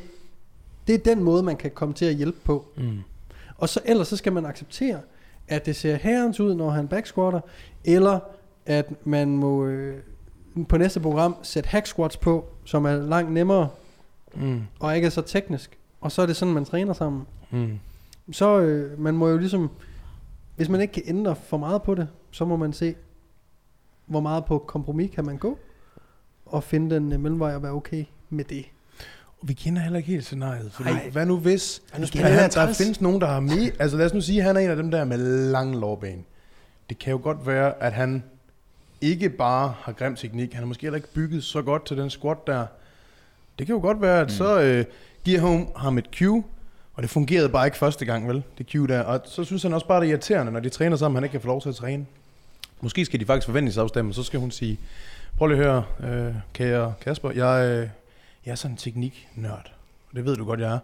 S1: det er den måde, man kan komme til at hjælpe på.
S2: Mm.
S1: Og så ellers så skal man acceptere, at det ser herrens ud, når han backsquatter, eller at man må øh, på næste program sætte hack squats på, som er langt nemmere,
S2: Mm.
S1: og ikke er så teknisk. Og så er det sådan, man træner sammen.
S2: Mm.
S1: Så øh, man må jo ligesom, hvis man ikke kan ændre for meget på det, så må man se, hvor meget på kompromis kan man gå, og finde den øh, mellemvej og være okay med det.
S2: Og vi kender heller ikke helt scenariet. Fordi,
S1: Nej.
S2: hvad nu hvis...
S4: Ja, nu
S2: at han, der findes nogen, der har med... Altså lad os nu sige, at han er en af dem der med lang lårben. Det kan jo godt være, at han ikke bare har grim teknik. Han har måske heller ikke bygget så godt til den squat der. Det kan jo godt være, at mm. så øh, giver hun ham et cue, og det fungerede bare ikke første gang, vel? Det cue der. Og så synes han også bare, det er irriterende, når de træner sammen, han ikke kan få lov til at træne. Måske skal de faktisk forventningsafstemme, så skal hun sige, prøv lige at høre, øh, kære Kasper, jeg, øh, jeg er sådan en tekniknørd. Det ved du godt, jeg er.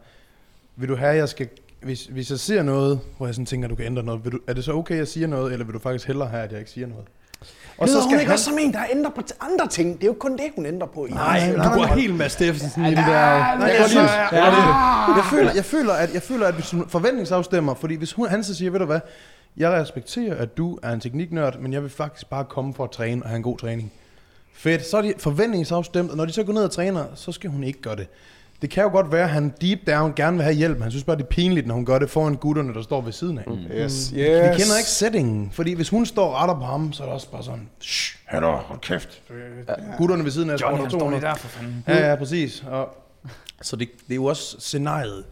S2: Vil du have, jeg skal... Hvis, hvis jeg ser noget, hvor jeg sådan tænker, at du kan ændre noget, vil du, er det så okay, at jeg siger noget, eller vil du faktisk hellere have, at jeg ikke siger noget?
S4: Og så skal hun ikke også som en, der ændrer på andre ting. Det er jo kun det, hun ændrer på. i-
S1: Nej, du går helt med Steffensen i det der.
S2: Nej,
S4: det er
S2: jeg,
S4: så-
S2: jeg, jeg, jeg, føler, jeg, føler, at, jeg føler, at hvis hun forventningsafstemmer, fordi hvis hun, han så siger, ved du hvad, jeg respekterer, at du er en tekniknørd, men jeg vil faktisk bare komme for at træne og have en god træning. Fedt, så er de forventningsafstemt, og når de så går ned og træner, så skal hun ikke gøre det. Det kan jo godt være, at han deep down gerne vil have hjælp, men han synes bare, det er pinligt, når hun gør det foran gutterne, der står ved siden af. Mm.
S4: Yes, yes.
S2: Vi kender ikke settingen, fordi hvis hun står og retter på ham, så er det også bare sådan, shh, hallo, hold kæft. Ja. Gutterne ved siden af
S5: Johnny, står
S2: 200.
S5: lige der for fanden.
S2: Ja, ja, præcis. Og, så det, det er jo også scenariet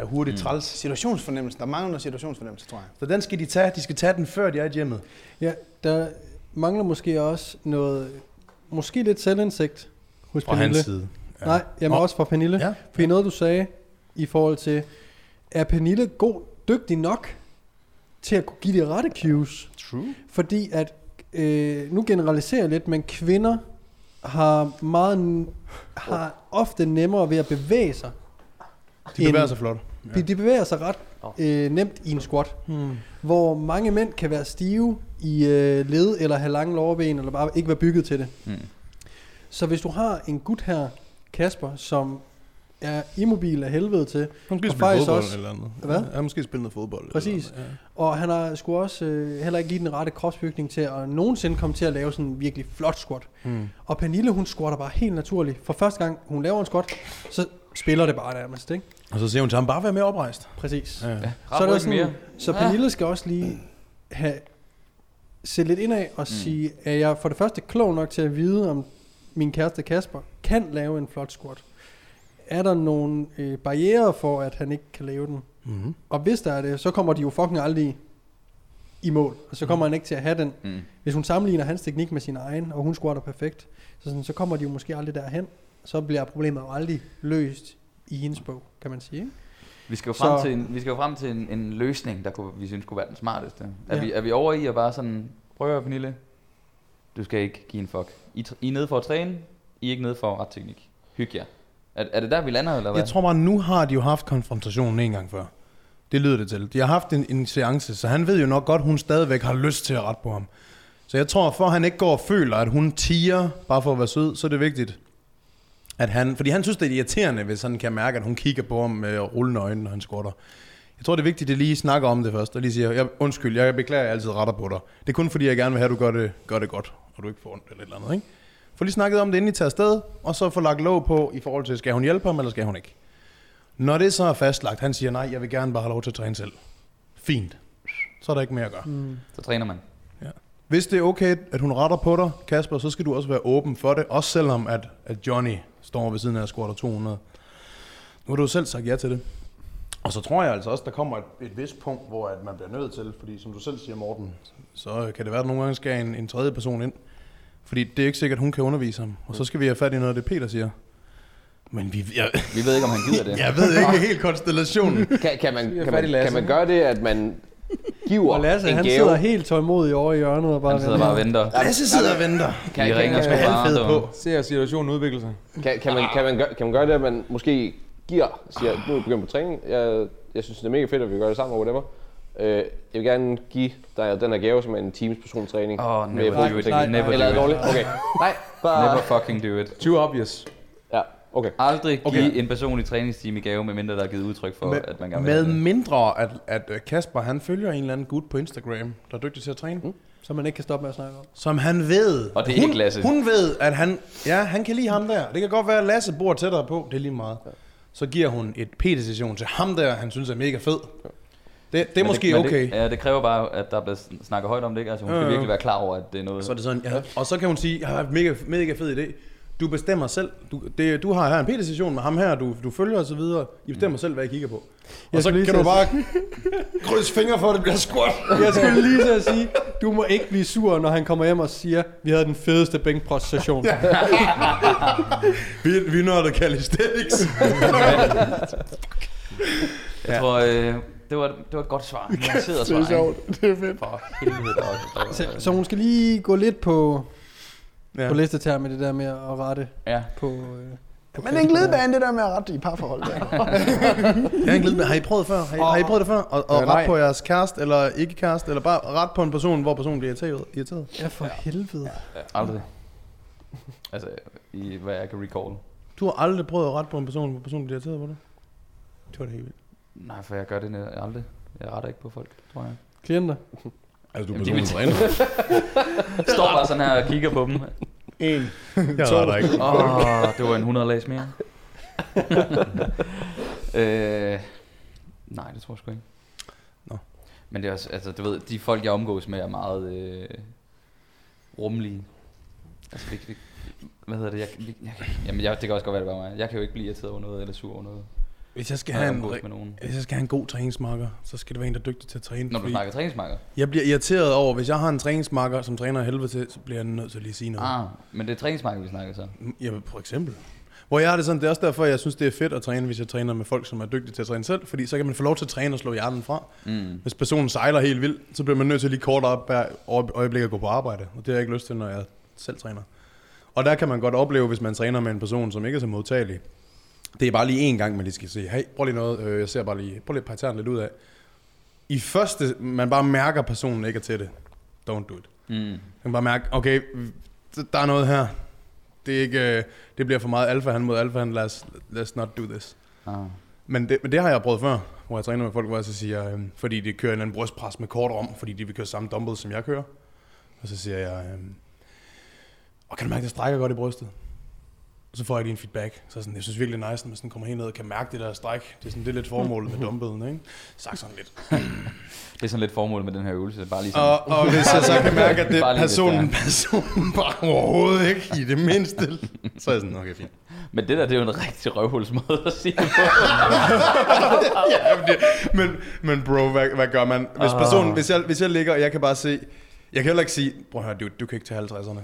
S2: er hurtigt mm. træls.
S4: Situationsfornemmelse. Der mangler noget situationsfornemmelse, tror jeg.
S2: Så den skal de tage. De skal tage den, før de er i hjemmet.
S1: Ja, der mangler måske også noget, måske lidt selvindsigt hos
S2: Fra
S1: Pernille.
S2: hans side.
S1: Ja. Nej, jamen
S2: Og-
S1: også fra Pernille.
S2: Ja.
S1: Fordi noget du sagde i forhold til, er Pernille god, dygtig nok til at kunne give de rette cues?
S2: True.
S1: Fordi at, øh, nu generaliserer jeg lidt, men kvinder har meget, har ofte nemmere ved at bevæge sig.
S2: De bevæger
S1: end-
S2: sig flot.
S1: De, de bevæger sig ret øh, nemt i en squat.
S2: Hmm.
S1: Hvor mange mænd kan være stive i øh, led, eller have lange lårben, eller bare ikke være bygget til det.
S5: Mm.
S1: Så hvis du har en gut her, Kasper, som er immobil af helvede til,
S2: Måske
S1: Og
S2: spille fodbold
S1: også-
S2: eller andet.
S1: Hvad?
S2: Ja, måske spille noget fodbold.
S1: Præcis.
S2: Eller noget.
S1: og han har sgu også øh, heller ikke lige den rette kropsbygning til at nogensinde komme til at lave sådan en virkelig flot squat.
S2: Ja. Hmm.
S1: Og Pernille, hun squatter bare helt naturligt. For første gang, hun laver en squat, så spiller det bare nærmest, ikke?
S2: Og så siger hun til ham, bare vær mere oprejst.
S1: Præcis.
S2: Ja.
S5: Ja,
S1: Så er der
S5: er
S1: sådan-
S5: mere.
S1: Så Pernille skal også lige have se lidt indad og mm. sige, er jeg for det første klog nok til at vide, om min kæreste Kasper kan lave en flot squat? Er der nogle øh, barriere for, at han ikke kan lave den?
S2: Mm-hmm.
S1: Og hvis der er det, så kommer de jo fucking aldrig i mål. Og så kommer han ikke til at have den.
S5: Mm.
S1: Hvis hun sammenligner hans teknik med sin egen, og hun squatter perfekt, så, sådan, så kommer de jo måske aldrig derhen. Så bliver problemet jo aldrig løst i hendes bog, kan man sige. Ikke?
S5: Vi skal jo frem,
S1: Så-
S5: til en, vi skal jo frem til en, en løsning, der kunne, vi synes kunne være den smarteste. Er,
S1: Ja.
S5: vi, er vi over i at bare sådan, prøv at høre, Pernille, du skal ikke give en fuck. I, I er nede for at træne, I er ikke nede for ret teknik. Hyg jer. Er, er det der, vi lander, eller hvad?
S2: Jeg tror bare, nu har de jo haft konfrontationen en gang før. Det lyder det til. De har haft en, en seance, så han ved jo nok godt, hun stadigvæk har lyst til at rette på ham. Så jeg tror, for at han ikke går og føler, at hun tiger bare for at være sød, så er det vigtigt, at han... Fordi han synes, det er irriterende, hvis han kan mærke, at hun kigger på ham med rullende øjne, når han squatter. Jeg tror, det er vigtigt, at lige snakker om det først, og lige siger, jeg, undskyld, jeg beklager, jeg altid retter på dig. Det er kun fordi, jeg gerne vil have, at du gør det, gør det godt, og du ikke får ondt eller et eller andet, ikke? Få lige snakket om det, inden I tager afsted, og så få lagt låg på, i forhold til, skal hun hjælpe ham, eller skal hun ikke? Når det så er fastlagt, han siger, nej, jeg vil gerne bare have lov til at træne selv. Fint. Så er der ikke mere at gøre.
S1: Mm.
S5: Så træner man.
S2: Hvis det er okay, at hun retter på dig, Kasper, så skal du også være åben for det. Også selvom, at, at Johnny står ved siden af og squatter 200. Nu har du selv sagt ja til det. Og så tror jeg altså også, der kommer et, et vist punkt, hvor at man bliver nødt til, fordi som du selv siger, Morten, så kan det være, at nogle gange skal en, en tredje person ind. Fordi det er ikke sikkert, at hun kan undervise ham. Og så skal vi have fat i noget af det, Peter siger. Men vi, jeg,
S5: Vi ved ikke, om han gider det.
S2: jeg ved ikke helt konstellationen.
S6: Kan, kan, man, kan, man, kan man gøre det, at man giver
S1: Og Lasse,
S6: en
S1: han
S6: gave?
S1: sidder helt tålmodig over i hjørnet og bare...
S5: Han sidder bare og venter.
S2: Lasse sidder og venter.
S6: Kan,
S5: Vi ringer sgu bare.
S2: på.
S3: Ser situationen udvikle sig.
S6: kan, kan, man, kan, man gøre, kan man gøre det, at man måske giver, siger, nu er vi begyndt på træning, jeg, jeg synes, det er mega fedt, at vi gør det sammen, og whatever. Øh, jeg vil gerne give dig den her gave, som er en teams persontræning.
S5: Åh,
S6: med
S5: never do it. Never
S6: Eller er
S5: do
S6: det
S5: it.
S6: dårligt? Okay. Nej, bare...
S5: Never fucking do it.
S3: Too obvious.
S6: Ja, okay.
S5: Aldrig give
S2: Okay.
S5: en personlig træningsteam i gave, medmindre der er givet udtryk for,
S2: med,
S5: at man gerne vil
S2: med
S5: det.
S2: mindre, at, at Kasper han følger en eller anden gut på Instagram, der er dygtig til at træne. Mm.
S1: Som man ikke kan stoppe med at snakke om.
S2: Som han ved.
S5: Og det er
S2: hun,
S5: ikke Lasse.
S2: Hun ved, at han, ja, han kan lide ham der. Det kan godt være, at Lasse bor tættere på. Det er lige meget. Så giver hun et PT-session til ham der, han synes er mega fed. Det, det er
S5: Men
S2: måske
S5: men
S2: okay.
S5: Det, ja, det kræver bare, at der bliver sn- snakket højt om det, ikke? Altså, hun
S2: Ja,
S5: skal
S2: ja.
S5: virkelig være klar over, at det er noget...
S2: Så er det sådan, ja. Og så kan hun sige, jeg har en mega, mega fed idé. Du bestemmer selv. Du, det, du har her en PT-session med ham her, du, du følger og så videre. I bestemmer selv, hvad I kigger på. Og
S1: Jeg
S2: så kan du bare krydse fingre for, at det bliver squat.
S1: Jeg skulle lige at sige, du må ikke blive sur, når han kommer hjem og siger, vi havde den fedeste bænkpræstation. Ja.
S2: Vi, vi nåede calisthenics.
S5: Jeg tror, øh, det, var, det var et godt svar. Jeg sidder og
S4: Det er sjovt. Det er fedt.
S5: For helvede, der
S1: Så, så hun skal lige gå lidt på,
S2: Ja.
S1: på listetær med det der med at rette
S5: Ja.
S1: på... Øh, på
S4: Men det er en glidebane, det der med at rette i parforhold. Der.
S2: Jeg er en glidebane. Har I prøvet før? Har I, har I prøvet det før? Og, og
S3: Ja, nej.
S2: ret på jeres kæreste, eller ikke kæreste, eller bare ret på en person, hvor personen bliver irriteret? irriteret?
S1: Ja, for helvede.
S5: Aldrig. Altså, i hvad jeg kan recall.
S2: Du har aldrig prøvet at rette på en person, hvor personen bliver irriteret på det? Det var det helt vildt.
S5: Nej, for jeg gør det aldrig. Jeg retter ikke på folk, tror jeg.
S1: Klienter.
S2: Altså, du
S5: Jamen, de vil-
S2: træner.
S5: Står bare sådan her og kigger på dem.
S4: En.
S2: Jeg retter ikke.
S5: Åh, oh, det var en 100 læs mere. øh, nej, det tror jeg sgu ikke.
S2: Nå.
S5: Men det er også, altså, du ved, de folk, jeg omgås med, er meget øh, rummelige. Altså, vi, vi, hvad hedder det? Jeg, vi, jeg, jamen, jeg, det kan også godt være, det var mig. Jeg kan jo ikke blive irriteret over noget, eller sur over noget.
S2: Hvis jeg skal have en,
S5: med nogen.
S2: hvis jeg skal have en god træningsmarker, så skal det være en, der er dygtig til at træne.
S5: Når du snakker træningsmarker.
S2: Jeg bliver irriteret over, hvis jeg har en træningsmarker, som træner helvede til, så bliver jeg nødt til at lige sige noget.
S5: Ah, men det er træningsmarker, vi snakker så.
S2: Ja, for eksempel. Hvor jeg har det sådan, det er også derfor, jeg synes, det er fedt at træne, hvis jeg træner med folk, som er dygtige til at træne selv, fordi så kan man få lov til at træne og slå hjernen fra.
S5: Mm.
S2: Hvis personen sejler helt vildt, så bliver man nødt til lige kort op hver øjeblik at gå på arbejde, og det har jeg ikke lyst til, når jeg selv træner. Og der kan man godt opleve, hvis man træner med en person, som ikke er så modtagelig. Det er bare lige én gang, man lige skal se, hey, prøv lige noget, øh, jeg ser bare lige, prøv lige at partere lidt ud af. I første, man bare mærker, at personen ikke er til det. Don't do it.
S5: Mm.
S2: Man kan bare mærke, okay, der er noget her. Det, er ikke, øh, det bliver for meget alfa han mod alfa han, let's, let's not do this.
S5: Ah.
S2: Men det, men det har jeg prøvet før, hvor jeg træner med folk, hvor jeg så siger, øh, fordi de kører en eller anden brystpres med kort om, fordi de vil køre samme dumbbell, som jeg kører. Og så siger jeg, øh, og kan du mærke, at det strækker godt i brystet? Og så får jeg lige en feedback. Så sådan, jeg synes virkelig det er nice, når man sådan kommer herned og kan mærke det der stræk. Det er, sådan, det er lidt formålet med dumbbellen, ikke? Sagt sådan lidt.
S5: Det er sådan lidt formålet med den her øvelse. Bare lige sådan,
S2: Og, og hvis jeg så kan mærke, at det
S5: Bare
S2: er
S5: lidt
S2: personen, personen bare overhovedet ikke i det mindste, så er jeg sådan, okay, fint.
S5: Men det der, det er jo en rigtig røvhulsmåde at sige det på.
S2: ja, men, det, men, men bro, hvad, hvad gør man? Hvis, personen, hvis, jeg, hvis jeg ligger, og jeg kan bare se, jeg kan heller ikke sige, prøv at høre, du, du kan ikke tage 50'erne.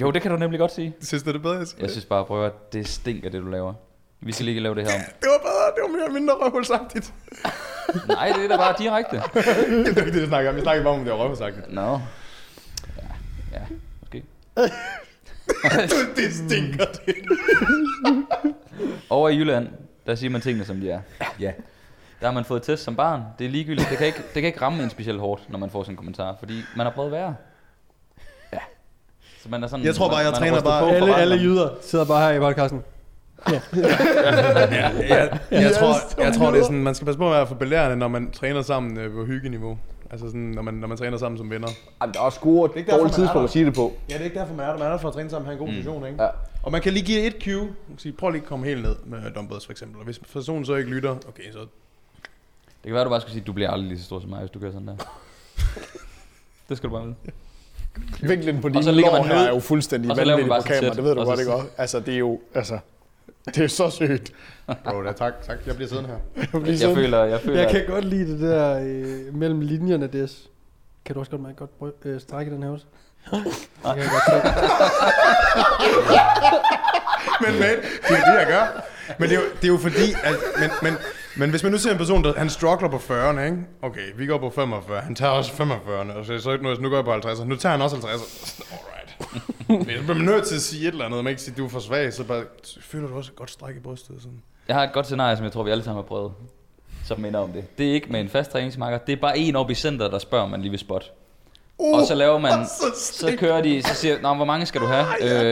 S5: Jo, det kan du nemlig godt sige.
S2: Synes du, det er bedre? Jeg,
S5: Jeg synes bare, prøv at det stinker, det du laver. Vi skal lige lave det her om.
S2: Det var bedre, det var mere eller mindre røvhulsagtigt.
S5: Nej, det er da bare direkte.
S2: det er ikke det, jeg snakker om. Jeg snakker bare om, det var røvhulsagtigt.
S5: Nå. Ja, ja, måske.
S2: det stinker, det.
S5: Over i Jylland, der siger man tingene, som de er. Ja. Der har man fået test som barn. Det er ligegyldigt. Det kan ikke, det kan ikke ramme en specielt hårdt, når man får sådan en kommentar. Fordi man har prøvet værre. Ja. Så man er sådan,
S2: Jeg tror bare, jeg
S5: man
S2: træner bare-
S1: Alle, alle jyder sidder bare her i podcasten.
S2: Jeg, jeg, tror, jeg tror, det er sådan, man skal passe på at være for belærende, når man træner sammen øh, på hyggeniveau. Altså sådan, når man, når man træner sammen som venner.
S6: Jamen, der er også gode
S2: ikke derfor,
S6: dårlige
S2: man er
S6: tidspunkter
S2: der.
S6: at sige det på.
S2: Ja, det er ikke derfor, man er der. Man er der for at træne sammen og have en god position, ikke?
S6: Ja.
S2: Og man kan lige give et cue. Man kan sige, prøv lige at komme helt ned med dumbbells for eksempel. Og hvis personen så ikke lytter, okay, så...
S5: Det kan være, du bare skulle sige, at du bliver aldrig lige så stor som mig, hvis du gør sådan der. det skal du bare vide.
S4: Vinklen på dine
S5: så ligger
S4: lår her er jo fuldstændig vanvittig på kamera,
S5: et
S4: det ved du godt, ikke
S5: så-
S4: også? Altså, det er jo, altså, det er så sygt.
S2: Bro, da, tak, tak. Jeg bliver siddende her.
S4: Jeg bliver
S5: Jeg
S4: sådan-
S5: føler, jeg føler,
S1: Jeg
S5: at-
S1: kan godt lide det der øh, mellem linjerne, des. Kan du også godt mærke godt bry- øh, strække den her også? Det kan jeg godt
S2: men, men, det er det, jeg gør. Men det er jo, det er jo fordi, at, men, men, men hvis man nu ser en person, der han struggler på 40'erne, ikke? Okay, vi går på 45, han tager også 45'erne, og så, så nu, nu går jeg på 50'erne, nu tager han også 50'erne. Alright. Men så bliver man nødt til at sige et eller andet, man ikke sige, du er for svag, så bare, føler du også et godt stræk i brystet? Sådan.
S5: Jeg har et godt scenarie, som jeg tror, vi alle sammen har prøvet, som minder om det. Det er ikke med en fast træningsmarker. Det er bare en oppe i center, der spørger, om man lige vil spot.
S2: Uh,
S5: og så laver man,
S2: så
S5: så kører de, så siger Nå, hvor mange skal du have?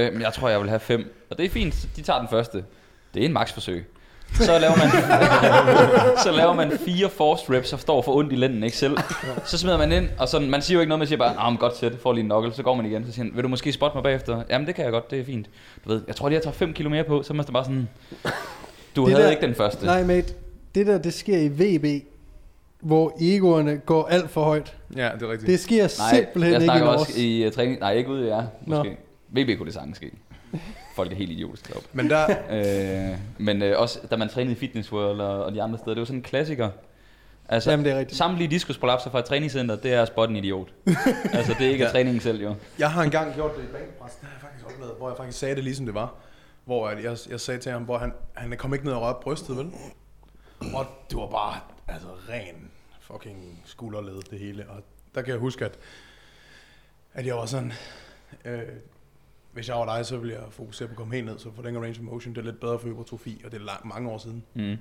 S5: Øh, "Men jeg tror, jeg vil have fem. Og det er fint, de tager den første. Det er en maksforsøg. Så laver man, så laver man fire forced reps, og står for ondt i lænden, ikke selv. Så smider man ind, og sådan, man siger jo ikke noget, man siger bare, Nå, men godt sæt, får lige en knuckle, så går man igen. Så siger han, vil du måske spotte mig bagefter? Jamen, det kan jeg godt, det er fint. Du ved, jeg tror lige, jeg tager 5 kilo mere på, så er man bare sådan, du
S1: Det
S5: havde
S1: der-
S5: ikke den første.
S1: Nej, mate. Det der, det sker i VB, hvor egoerne går alt for højt.
S2: Ja, det er rigtigt.
S1: Det sker
S5: Nej,
S1: simpelthen
S5: jeg
S1: ikke i
S5: også i uh, træning. Nej, ikke ude i jer,
S1: Nå.
S5: måske. VB kunne det sagtens ske. Folk er helt idiotiske deroppe.
S2: Men der,
S5: Øh, men øh, også da man trænede i Fitness World og, og de andre steder, det var sådan en klassiker. Altså,
S1: Jamen, det er rigtigt.
S5: samtlige diskusprolapser fra et træningscenter, det er at spotte en idiot. altså, det er ikke ja. træningen selv, jo.
S2: Jeg har engang gjort det i bænkpres, det har jeg faktisk oplevet, hvor jeg faktisk sagde det ligesom det var. Hvor at jeg, jeg sagde til ham, hvor han, han kom ikke ned og rørte brystet, vel? Og det var bare altså, ren fucking skulderled, det hele. Og der kan jeg huske, at, at jeg var sådan, øh, hvis jeg var dig, så ville jeg fokusere på at komme helt ned, så for længere range of motion, det er lidt bedre for hypertrofi, og det er lang, mange år siden.
S5: Mm.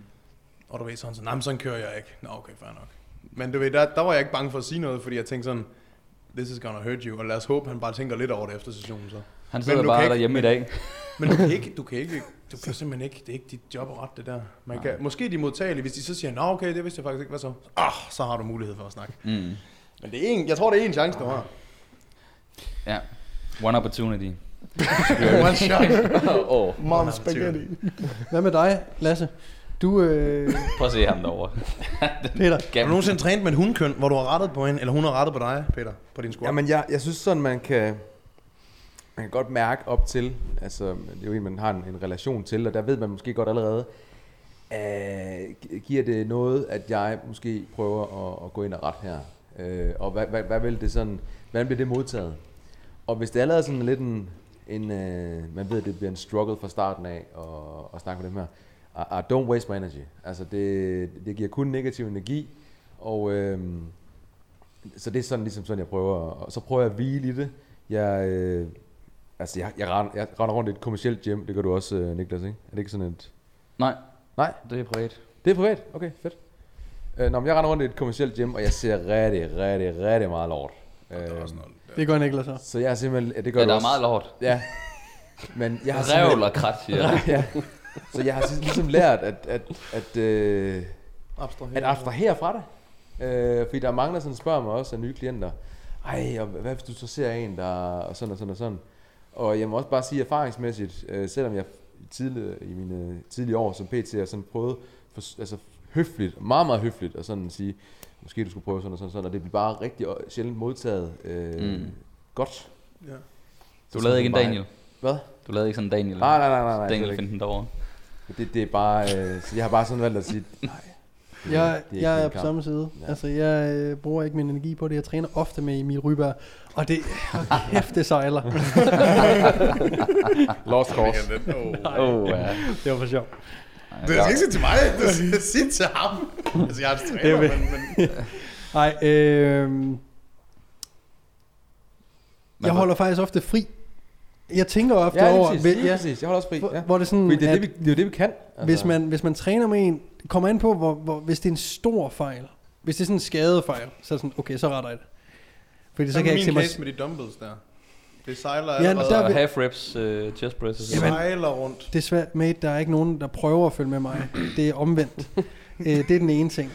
S2: Og du ved sådan, så, nej, men sådan kører jeg ikke. Nå, okay, fair nok. Men du ved, der, der var jeg ikke bange for at sige noget, fordi jeg tænkte sådan, this is gonna hurt you, og lad os håbe, han bare tænker lidt over det efter sessionen så.
S5: Han sidder bare
S2: ikke-
S5: derhjemme
S2: men-
S5: i dag.
S2: Men du kan ikke, du kan ikke, du kan simpelthen ikke, det er ikke dit job at rette det der. Man kan, måske de er modtagelige, hvis de så siger, nå okay, det vidste jeg faktisk ikke, hvad så? Ah, så har du mulighed for at snakke.
S5: Mm.
S2: Men det er en, jeg tror, det er en chance, du har.
S5: Ja. One opportunity.
S2: One shot.
S5: Åh, oh,
S4: Mom spaghetti.
S1: Hvad med dig, Lasse? Du, øh,
S5: prøv at se ham derovre.
S1: Peter,
S2: Har du nogensinde trænet med en hundkøn, hvor du har rettet på en, eller hun har rettet på dig, Peter, på din squat?
S3: Jamen, jeg, jeg synes sådan, man kan, man kan godt mærke op til, altså det er jo en, man har en, en relation til, og der ved man måske godt allerede, øh, gi- giver det noget, at jeg måske prøver at, at gå ind og ret her? Øh, og hvad, hvad, hvad vil det sådan, hvordan bliver det modtaget? Og hvis det allerede er sådan lidt en, en øh, man ved, at det bliver en struggle fra starten af, og, og snakke med dem her, I, I don't waste my energy. Altså det, det giver kun negativ energi, og øhm, så det er sådan ligesom sådan, jeg prøver, og så prøver jeg at hvile i det. Jeg, øh, altså jeg, jeg, render, jeg render rundt i et kommersielt gym, det gør du også, øh, Niklas, ikke? Er det ikke sådan et...
S5: Nej,
S3: Nej,
S5: det er privat.
S3: det er privat, okay, fedt. Øh, nå, men jeg render rundt i et kommersielt gym, og jeg ser rigtig, rigtig, rigtig meget lort. Øh,
S1: det går Niklas så.
S3: så jeg er simpelthen, ja, det gør
S5: Ja,
S3: du
S5: der er
S3: også.
S5: meget lort.
S3: Ja, men jeg har
S5: Revl og krat, siger jeg.
S3: ja. Så jeg har ligesom lært at, at, at, øh, at abstrahere fra det. Øh, fordi der er mange, der sådan spørger mig også af nye klienter, ej, og hvad hvis du så ser en, der og sådan og sådan og sådan. Og jeg må også bare sige erfaringsmæssigt, øh, selvom jeg tidligere, i mine tidlige år som PT har sådan prøvet for, altså høfligt, meget meget høfligt, at sådan sige, måske du skulle prøve sådan og sådan, og sådan og det bliver bare rigtig øh, sjældent modtaget øh,
S5: Mm.
S3: godt.
S2: Ja.
S5: Du
S3: Så
S5: lavede ikke en
S3: bare-
S5: Daniel.
S3: Hvad?
S5: Du lavede ikke sådan en Daniel.
S3: Nej, nej, nej, nej, nej.
S5: Daniel
S3: slet ikke.
S5: finder den derovre.
S3: Det, det er bare, øh, så jeg har bare sådan valgt at sige, nej. det er-
S1: Jeg,
S3: det ikke
S1: jeg er på
S3: kamp.
S1: samme side.
S3: Ja.
S1: Altså, jeg øh, bruger ikke min energi på det. Jeg træner ofte med Emil Ryberg. Og det, hold kæft, det sejler.
S3: Lost cause.
S2: Oh.
S5: Åh, ja.
S1: det var for sjov.
S2: Det skal ikke sige til mig, det skal sige til ham. Altså, jeg er hans træner,
S1: Det er
S2: men, men
S1: Nej, øh, jeg holder faktisk ofte fri. Jeg tænker ofte
S3: Ja,
S1: over,
S3: præcis,
S1: ved-
S3: lige
S1: ja,
S3: præcis. Jeg holder også fri.
S1: hvor,
S3: Ja.
S1: hvor det er sådan,
S3: Fordi det er,
S1: at
S3: det, vi, det er jo det, vi kan. Altså,
S1: hvis, man, hvis man træner med en, kommer an på, hvor, hvor, hvis det er en stor fejl. Hvis det er sådan en skadefejl, så er det sådan, okay, så retter jeg det. Fordi så
S2: så
S1: kan jeg
S2: min
S1: ikke se mig...
S2: med de dumbbells der. Det sejler
S1: Ja,
S2: allerede.
S1: der vil-
S5: half reps uh, chest presses.
S2: Det sejler rundt.
S1: Det er svært, mate. Der er ikke nogen, der prøver at følge med mig. Det er omvendt. øh, det er den ene ting.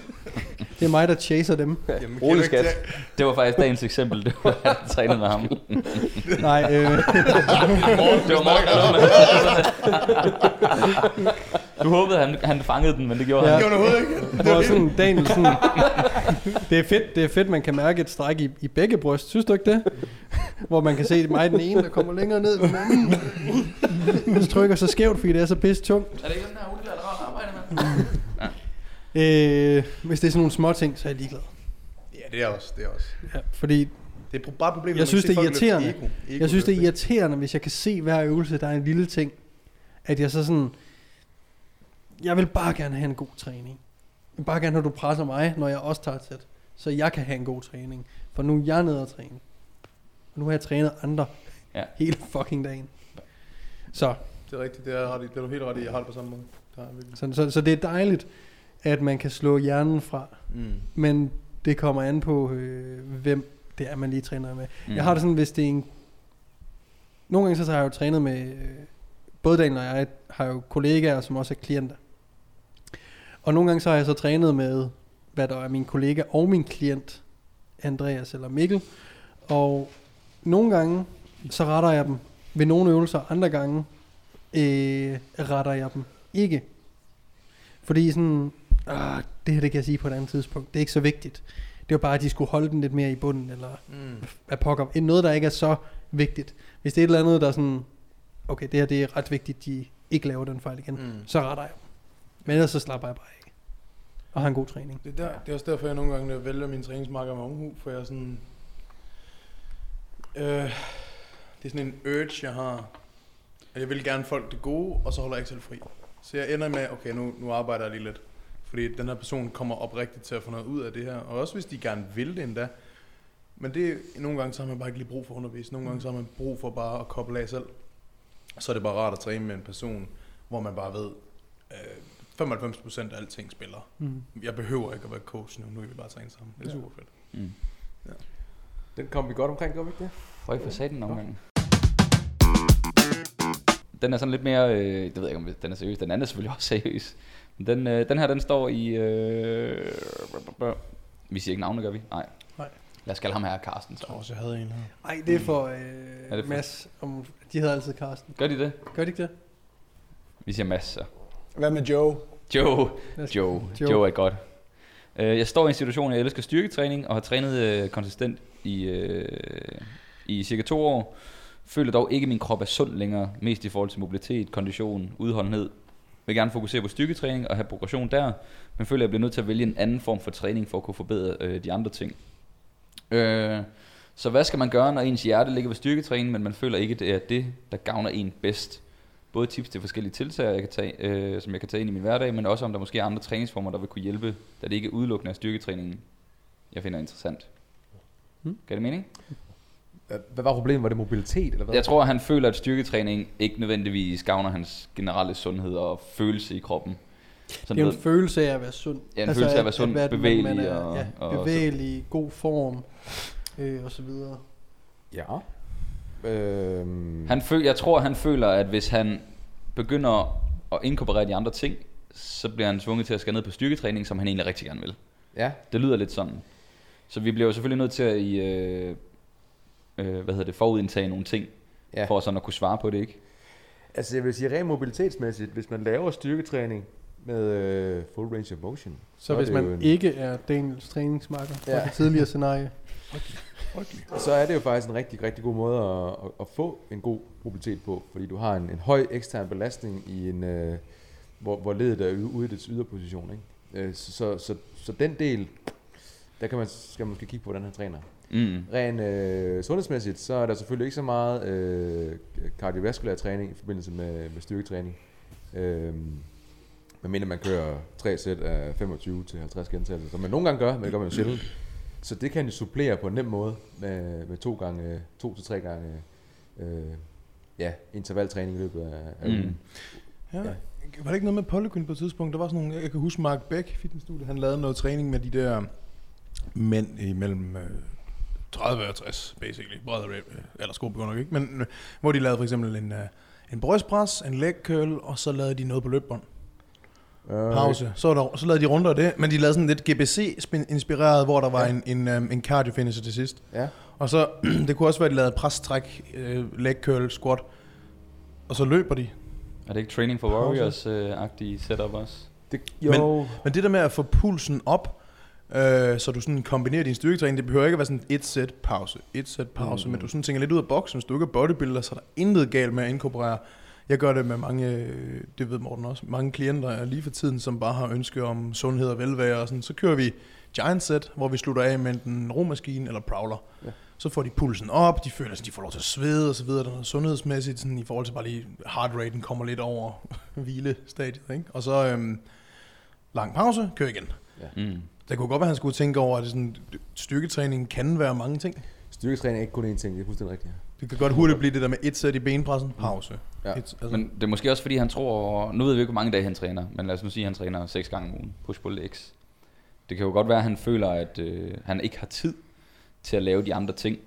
S1: Det er mig, der chaser dem.
S2: Jamen,
S6: Rolig skat.
S5: Det var faktisk dagens eksempel. Det var, han trænede med ham.
S1: Nej, øh,
S5: Det var Morten. Du håbede, han, han fangede den, men det gjorde
S1: Ja.
S5: han.
S2: Det var overhovedet ikke.
S1: det var sådan, Daniel, sådan, det er fedt, det er fedt, man kan mærke et stræk i, i begge bryst. Synes du ikke det? Hvor man kan se mig den ene, der kommer længere ned end den anden. Så trykker så skævt, fordi det er så pisse tungt.
S5: Er det ikke den her unilaterale arbejde med?
S1: Øh, hvis det er sådan nogle små ting, så er jeg ligeglad.
S2: Ja, det er også. Det er også.
S1: Ja, fordi
S2: Det er bare problemet,
S1: Jeg
S2: når
S1: synes, det er irriterende.
S2: Ego. Ego
S1: jeg synes, det er irriterende, hvis jeg kan se hver øvelse, der er en lille ting. At jeg så sådan... Jeg vil bare gerne have en god træning. Jeg vil bare gerne have, at du presser mig, når jeg også tager et sæt. Så jeg kan have en god træning. For nu er jeg nede og træne. Nu har jeg trænet andre
S5: Ja.
S1: hele fucking dagen. Så,
S2: Det er rigtigt, det er, det er du helt ret i. Jeg har det på samme måde. Det har jeg virkelig.
S1: så, så, så det er dejligt, at man kan slå hjernen fra.
S2: Mm.
S1: Men det kommer an på, øh, hvem det er, man lige træner med.
S5: Mm.
S1: Jeg har det sådan, hvis det er en... Nogle gange så har jeg jo trænet med... øh, Både Daniel og jeg har jo kollegaer, som også er klienter. Og nogle gange så har jeg så trænet med, hvad der er min kollega og min klient, Andreas eller Mikkel. Og nogle gange, så retter jeg dem ved nogle øvelser, andre gange øh, retter jeg dem ikke. Fordi sådan, ah, det her det kan jeg sige på et andet tidspunkt, det er ikke så vigtigt. Det var bare, at de skulle holde den lidt mere i bunden, eller
S2: Mm.
S1: af pokker. En noget, der ikke er så vigtigt. Hvis det er et eller andet, der er sådan, okay, det her det er ret vigtigt, de ikke laver den fejl igen, mm. Så retter jeg dem. Men ellers så slapper jeg bare af. Og har en god træning.
S2: Det er, der, det er også derfor, jeg nogle gange vælger min træningsmarker med omhu, for jeg er sådan... Øh, det er sådan en urge, jeg har. At jeg vil gerne folk det gode, og så holder jeg ikke selv fri. Så jeg ender med, okay, nu, nu arbejder jeg lige lidt. Fordi den her person kommer oprigtigt til at få noget ud af det her. Og også hvis de gerne vil det endda. Men det, er- nogle gange så har man bare ikke lige brug for undervis. Nogle gange så har man brug for bare at koble af selv. Så er det bare rart at træne med en person, hvor man bare ved, øh, 95% af alting spiller.
S1: Mm.
S2: Jeg behøver ikke at være coach nu, nu kan vi bare træne sammen. Det er
S3: Ja.
S2: super fedt.
S5: Mm.
S3: Den kom vi godt omkring, gør vi ikke det?
S5: For ikke for satan nogle gange. Den er sådan lidt mere, øh, det ved jeg ikke om den er seriøs, den anden er selvfølgelig også seriøs. Men den, øh, den her, den står i, øh, vi siger ikke navne, gør vi? Nej.
S1: Nej.
S5: Lad os kalde ham her Carsten.
S2: Jeg tror
S5: Så.
S2: også, jeg havde en her.
S1: Ej, det er for øh,
S5: Er det for-
S1: Mads. Om, de hedder altid Karsten.
S5: Gør de det?
S1: Gør de ikke det?
S5: Vi siger Mads, så.
S4: Hvad med Joe?
S5: Joe. Joe.
S1: Joe.
S5: Joe er godt. Øh, Jeg står i en situation, jeg elsker styrketræning, og har trænet øh, konsistent i, øh, i cirka to år. Føler dog ikke, at min krop er sund længere, mest i forhold til mobilitet, kondition, udholdenhed. Vil gerne fokusere på styrketræning og have progression der, men føler, at jeg bliver nødt til at vælge en anden form for træning for at kunne forbedre øh, de andre ting. Øh, så hvad skal man gøre, når ens hjerte ligger ved styrketræning, men man føler ikke, det er det, der gavner en bedst? Både tips til forskellige tiltag, jeg kan tage, øh, som jeg kan tage ind i min hverdag, men også om der måske er andre træningsformer, der vil kunne hjælpe, da det ikke er udelukkende af styrketræningen, jeg finder interessant.
S1: Hmm.
S5: Giver det mening?
S3: Hvad var problemet? Var det mobilitet, eller hvad?
S5: Jeg tror, at han føler, at styrketræning ikke nødvendigvis gavner hans generelle sundhed og følelse i kroppen. Sådan
S1: Det er jo
S5: ved-
S1: en følelse af at være sund.
S5: Ja, en følelse af at være sund,
S1: man-
S5: bevægelig
S1: man er,
S5: og-
S1: ja,
S5: og-
S1: bevægelig, god form, øh, og så videre.
S3: Ja. Øhm,
S5: Han føl, jeg tror, han føler, at hvis han begynder at inkorporere de andre ting, så bliver han tvunget til at skal ned på styrketræning, som han egentlig rigtig gerne vil.
S3: Ja,
S5: Det lyder lidt sådan. Så vi bliver jo selvfølgelig nødt til at i, øh, øh, hvad hedder det, forudindtage nogle ting,
S3: ja.
S5: for sådan at kunne svare på det, ikke?
S3: Altså jeg vil sige rent mobilitetsmæssigt, hvis man laver styrketræning med øh, full range of motion,
S1: Så
S3: er
S1: hvis man
S3: en,
S1: ikke er Daniels træningsmarker fra
S3: Ja.
S1: det tidligere scenarie.
S3: så er det jo faktisk en rigtig, rigtig god måde at, at, at få en god mobilitet på, fordi du har en, en høj ekstern belastning i en, øh, hvor, hvor ledet er ude ude i dets yderposition. Ikke? Øh, så, så, så, så den del, der kan man, skal man måske kigge på, hvordan han træner.
S5: Mm.
S3: Rent øh, sundhedsmæssigt, så er der selvfølgelig ikke så meget øh, kardiovaskulær træning i forbindelse med, med styrketræning. Øh, men mener man kører tre sæt af 25 til 50 gentagelser, som man nogle gange gør, men det gør man jo sjældent. Så det kan jo supplere på en nem måde med, med to gange, to til tre gange øh, ja, intervaltræning i løbet af, af
S5: Mm.
S3: ugen.
S2: Ja.
S3: Ja.
S2: Var det ikke noget med Polykyn på et tidspunkt? Der var sådan nogle, jeg kan huske Mark Beck, fitnessstudie, han lavede noget træning med de der mænd imellem øh, 30 og 60, basically. Brother, øh, eller sko begynder nok ikke, men øh, hvor de lavede for eksempel en, øh, en brystpres, en leg curl, og så lavede de noget på løbbånd.
S3: Øh,
S2: pause. Så, der, så lavede de runder af det, men de lavede sådan lidt GBC-inspireret, hvor der var
S3: Ja.
S2: en, en, en cardio finisher til sidst.
S3: Ja.
S2: Og så, det kunne også være, at de lavede pres-træk, leg curl, squat, og så løber de.
S5: Er det ikke Training for Warriors-agtige setup også?
S3: Det, jo.
S2: Men det der med at få pulsen op, øh, så du sådan kombinerer din styrketræning, det behøver ikke at være sådan et sæt pause, et sæt pause,
S3: Mm.
S2: men du sådan tænker lidt ud af boksen, hvis du ikke er bodybuilder, så er der intet galt med at inkorporere. Jeg gør det med mange, øh, det ved Morten også, mange klienter er lige for tiden, som bare har ønske om sundhed og velvære og sådan. Så kører vi giant set, hvor vi slutter af med en romaskine eller prowler.
S3: Ja.
S2: Så får de pulsen op, de føler, at de får lov til at svede og så videre. Der er noget sundhedsmæssigt, sådan, i forhold til bare lige heart raten kommer lidt over hvilestadiet. Ikke? Og så øhm, lang pause, kør igen.
S5: Mm.
S2: Det kunne godt være, at han skulle tænke over, at det sådan, styrketræning kan være mange ting.
S3: Styrketræning er ikke kun én ting, det er fuldstændig rigtigt.
S2: Det kan godt hurtigt blive det der med et sæt i benpressen, pause.
S3: Ja.
S2: Et, altså,
S5: Men det er måske også fordi han tror, nu ved vi ikke hvor mange dage han træner, men lad os nu sige at han træner 6 gange om ugen, push pull legs. Det kan jo godt være at han føler at øh, han ikke har tid til at lave de andre ting.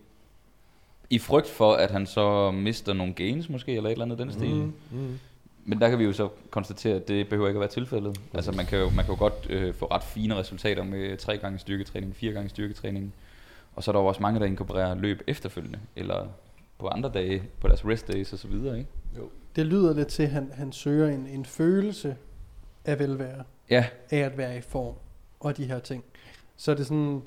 S5: I frygt for at han så mister nogle gains måske eller et eller andet den stil.
S3: Mm. Mm.
S5: Men der kan vi jo så konstatere at det behøver ikke at være tilfældet. Altså man kan jo, man kan jo godt øh, få ret fine resultater med tre gange styrketræning, fire gange styrketræning. Og så er der jo også mange der inkorporerer løb efterfølgende eller på andre dage på deres rest days og så videre, ikke?
S1: Det lyder lidt til, at han, han søger en, en følelse af velvære,
S5: Ja,
S1: af at være i form, og de her ting. Så er det sådan,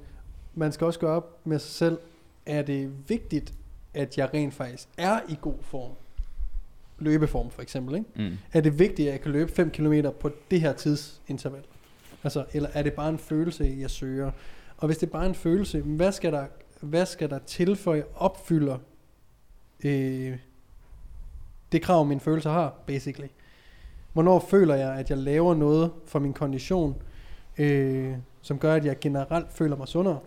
S1: man skal også gøre op med sig selv, er det vigtigt, at jeg rent faktisk er i god form? Løbeform for eksempel, ikke?
S5: mm.
S1: Er det vigtigt, at jeg kan løbe 5 km på det her tidsinterval? Altså, eller er det bare en følelse, jeg søger? Og hvis det er bare en følelse, hvad skal der, hvad skal der til, for jeg opfylder øh, det krav, min følelse har, basically? Hvornår føler jeg, at jeg laver noget for min kondition, øh, som gør, at jeg generelt føler mig sundere?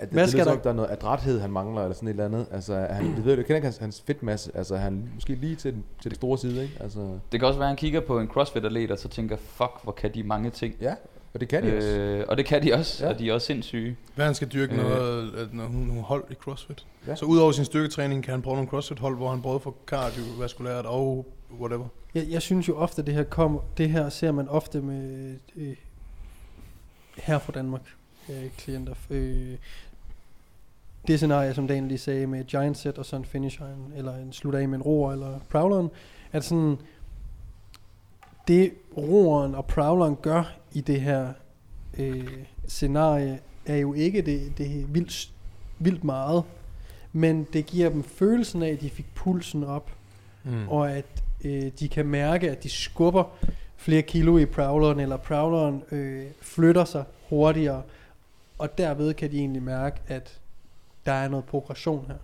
S3: At,
S1: Hvad
S3: det,
S1: skal
S3: det,
S1: der-
S3: der? der er noget adræthed, han mangler, eller sådan et eller andet. Altså, han, det ved du, jeg kender ikke hans, hans fedtmasse. Altså, han måske lige til, den, til det store side, ikke? Altså,
S5: Det kan også være, at han kigger på en CrossFit-atlet, og så tænker, fuck, hvor kan de mange ting.
S3: ja, og det kan de også.
S5: Øh, og det kan de også,
S3: Ja.
S5: og de er også sindssyge.
S2: Hvad han skal dyrke
S5: Øh.
S2: øh. noget, at når hun, hun hold i CrossFit.
S3: Ja.
S2: Ja. Så udover sin styrketræning, kan han prøve nogle CrossFit-hold, hvor han både får kardiovaskulært og whatever.
S1: Jeg, jeg synes jo ofte, det her kom, det her ser man ofte med øh, her fra Danmark øh, klienter. Øh, det scenarie, som Dan lige sagde med giant set og så en finisher, en- eller en slut af med en roer eller prowleren, at sådan, det roeren og prowleren gør i det her øh, scenarie, er jo ikke det, det er vildt, vildt meget, men det giver dem følelsen af, at de fik pulsen op,
S2: Mm.
S1: og at øh, de kan mærke, at de skubber flere kilo i prowleren, eller prowleren øh, flytter sig hurtigere, og derved kan de egentlig mærke, at der er noget progression her.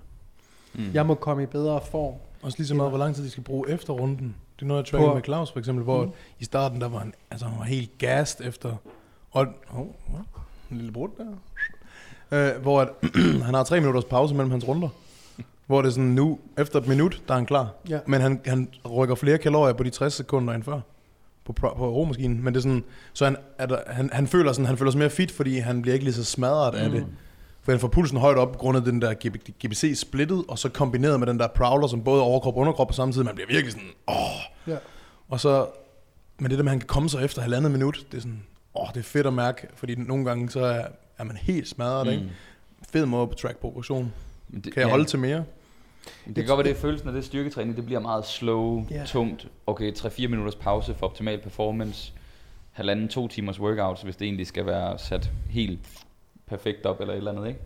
S5: Mm.
S1: Jeg må komme i bedre form.
S2: Også lige så meget, hvor lang tid de skal bruge efter runden. Det er noget, jeg tracker
S1: På-
S2: med Claus for eksempel, hvor
S1: Mm.
S2: i starten, der var han, altså, han var helt gassed efter... Og, oh, oh, en lille brud der. Øh, hvor at, han har tre minutters pause mellem hans runder. Hvor det er sådan nu, efter et minut, der er han klar.
S1: Ja.
S2: Men han, han rykker flere kalorier på de 60 sekunder end før på, på romaskinen. Men det er sådan, så han, er der, han, han, føler sådan, han føler sig mere fit, fordi han bliver ikke lige så smadret af
S5: Mm.
S2: det. For han får pulsen højt op, på grund af den der GB, GBC splittet, og så kombineret med den der prowler, som både er overkrop og underkrop på samme tid. Man bliver virkelig sådan, åh.
S1: Ja.
S2: Og så, men det der med, at han kan komme sig efter halvandet minut, det er sådan, åh, det er fedt at mærke, fordi nogle gange så er, er man helt smadret, mm. ikke? Fed måde på track progression.
S5: Det,
S2: Kan jeg holde til mere?
S5: Det kan godt være, det er følelsen af det styrketræning, det bliver meget slow, yeah. tungt. Okay, 3-4 minutters pause for optimal performance. Halvanden, to timers workouts, hvis det egentlig skal være sat helt perfekt op eller et eller andet, ikke?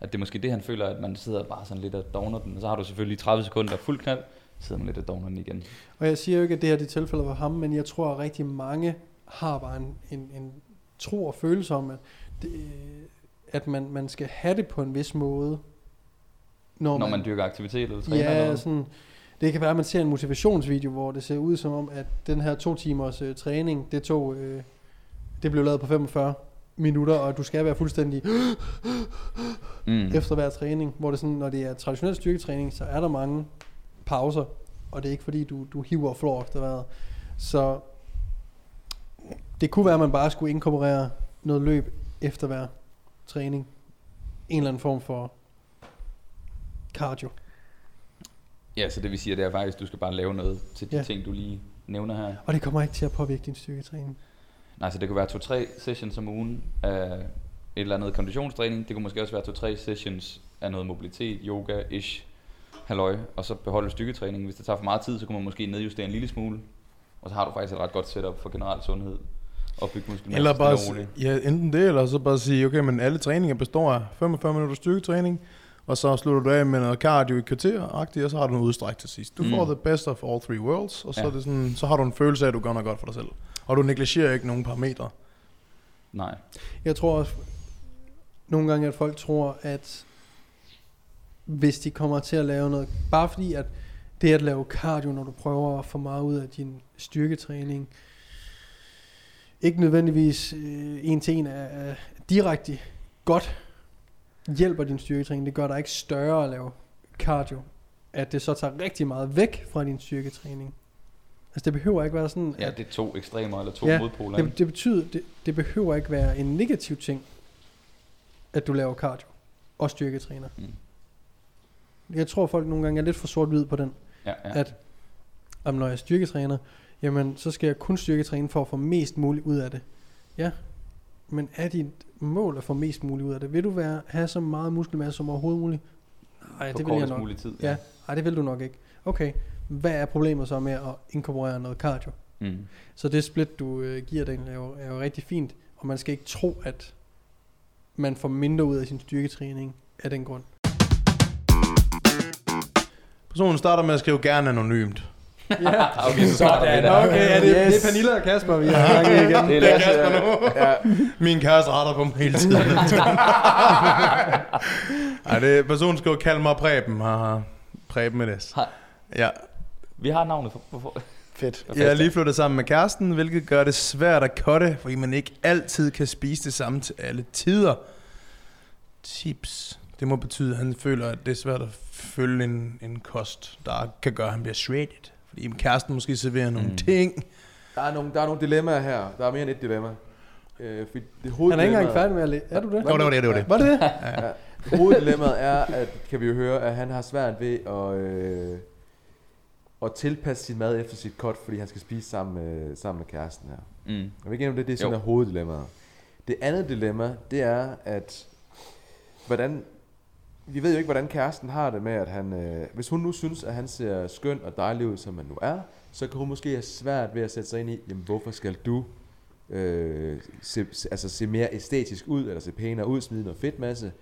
S5: At det er måske det, han føler, at man sidder bare sådan lidt og downer den. Og så har du selvfølgelig 30 sekunder fuld knald, så sidder man lidt og downer den igen.
S1: Og jeg siger jo ikke, at det her er tilfælde for ham, men jeg tror, at rigtig mange har bare en, en, en tro og følelse om, at, det, at man, man skal have det på en vis måde.
S5: Når, når man dyrker aktivitet eller træner eller
S1: Ja,
S5: noget.
S1: sådan, det kan være, at man ser en motivationsvideo, hvor det ser ud som om, at den her to timers øh, træning, det tog, øh, det blev lavet på 45 minutter, og du skal være fuldstændig
S5: Mm.
S1: efter hver træning, hvor det sådan, når det er traditionel styrketræning, så er der mange pauser, og det er ikke fordi, du, du hiver og flår efter vejret. Så det kunne være, at man bare skulle inkorporere noget løb efter hver træning. En eller anden form for cardio.
S5: Ja, så det vi siger, det er faktisk, at du skal bare lave noget til de
S1: Ja.
S5: ting, du lige nævner her.
S1: Og det kommer ikke til at påvirke din styrketræning.
S5: Nej, så det kunne være to-tre sessions om ugen af et eller andet konditionstræning. Det kunne måske også være to-tre sessions af noget mobilitet, yoga-ish, halløj, og så beholde styrketræning. Hvis det tager for meget tid, så kunne man måske nedjustere en lille smule. Og så har du faktisk et ret godt setup for generel sundhed og bygge muskelmasse.
S2: Eller bare, ja, enten det, eller så bare sige, okay, men alle træninger består af 45 minutter styrketræning, og så slutter du af med noget cardio i kvarter, og så har du noget udstrækt til sidst. Du. Mm. får the best of all three worlds, og så,
S5: Ja.
S2: er det sådan, så har du en følelse af, at du gør noget godt for dig selv. Og du negligerer ikke nogen parametre.
S5: Nej.
S1: Jeg tror også nogle gange, at folk tror, at hvis de kommer til at lave noget, bare fordi at det at lave cardio, når du prøver at få meget ud af din styrketræning, ikke nødvendigvis øh, en til en er, er direkte godt hjælper din styrketræning. Det gør dig ikke større at lave cardio. At det så tager rigtig meget væk fra din styrketræning. Altså det behøver ikke være sådan,
S5: Ja,
S1: at
S5: det er to ekstremer eller to
S1: Ja,
S5: modpoler.
S1: det, det betyder, det, det behøver ikke være en negativ ting, at du laver cardio og styrketræner.
S5: Mm.
S1: Jeg tror folk nogle gange er lidt for sort-hvid på den,
S5: ja.
S1: ja. at om når jeg styrketræner, jamen så skal jeg kun styrketræne for at få mest muligt ud af det. Ja, men er dit mål at få mest muligt ud af det? Vil du være, have så meget muskelmasse som overhovedet muligt? Nej, det vil jeg nok.
S5: mulig tid.
S1: Ja, nej, det vil du nok ikke. Okay, hvad er problemet så med at inkorporere noget cardio?
S5: Mm.
S1: Så det split, du øh, giver den, er jo, er jo rigtig fint. Og man skal ikke tro, at man får mindre ud af sin styrketræning af den grund.
S2: Personen starter med at skrive gerne anonymt.
S1: Ja,
S5: Okay, så starter vi der.
S1: okay, ja, det, yes. det er Pernilla og Kasper, vi har gang i igen.
S5: Det er
S2: Det er. Kasper nu.
S3: Ja,
S2: Min kæreste retter på mig hele tiden. Ej, det er personen skriver, kald mig Preben. Haha. Preben med det.
S5: Hej.
S2: Ja,
S5: Vi har navnet for... for
S4: Fedt.
S2: jeg er lige flyttet sammen med kæresten, hvilket gør det svært at cutte, fordi man ikke altid kan spise det samme til alle tider. Tips. Det må betyde, at han føler, at det er svært at følge en, en kost, der kan gøre, at han bliver shredded. Fordi kæresten måske serverer nogle
S5: Mm.
S2: ting.
S3: der er, nogle, der er nogle dilemmaer her. Der er mere end et dilemma. Øh, fordi det
S1: Han er ikke engang færdig med at læse. Er du det?
S2: Jo, det var det, det var det.
S1: Var det det?
S3: Ja. Hoveddilemmaet er, at, kan vi jo høre, at han har svært ved at, øh, at tilpasse sin mad efter sit cut, fordi han skal spise sammen med, sammen med kæresten her.
S5: Mm.
S3: Jeg vil ikke om det, det er sådan
S5: Jo.
S3: er hoveddilemmaet. Det andet dilemma, det er, at hvordan, vi ved jo ikke, hvordan kæresten har det med, at han, øh, hvis hun nu synes, at han ser skøn og dejlig ud, som han nu er, så kan hun måske have svært ved at sætte sig ind i, jamen hvorfor skal du øh, se, altså se mere æstetisk ud, eller se pænere ud, smide noget fedtmasse.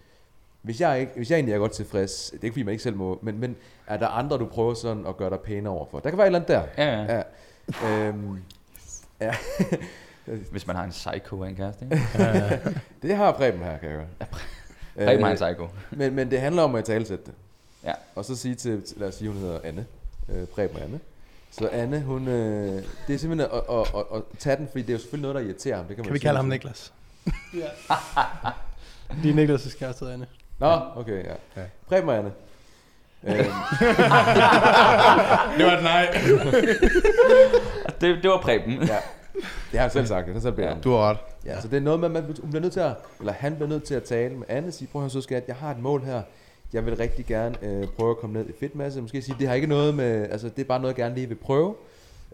S3: Hvis jeg, ikke, hvis jeg egentlig er godt tilfreds, det er ikke fordi man ikke selv må, men, men er der andre, du prøver sådan at gøre dig pænere overfor? Der kan være et eller andet der.
S5: Ja, ja.
S3: Ja. Øhm, ja.
S5: Hvis man har en psycho af en kæreste, ikke?
S3: det har Preben her, kan jeg høre.
S5: Preben har en psycho.
S3: men, men det handler om at talsætte det.
S5: Ja.
S3: Og så sige til, lad os sige, hun hedder Anne. Øh, Preben og Anne. Så Anne, hun, øh, det er simpelthen at, at, at, at, tage den, fordi det er jo selvfølgelig noget, der irriterer ham. Det kan, man
S2: Kan vi
S3: sige.
S2: kalde ham Niklas?
S1: Det er Niklas' kæreste, Anne.
S3: Nå, okay, ja.
S2: Ja.
S3: ja. Preben og Anne.
S2: Det var et nej.
S5: Det, det var Preben.
S3: ja. Det har jeg selv sagt, det har selv om.
S2: Du har ret.
S3: Ja, så det er noget med, at man, hun bliver nødt til at, eller han bliver nødt til at tale med Anne og sige, prøv at høre så skat, jeg har et mål her. Jeg vil rigtig gerne øh, prøve at komme ned i fedtmasse. Måske sige, det har ikke noget med, altså det er bare noget, jeg gerne lige vil prøve.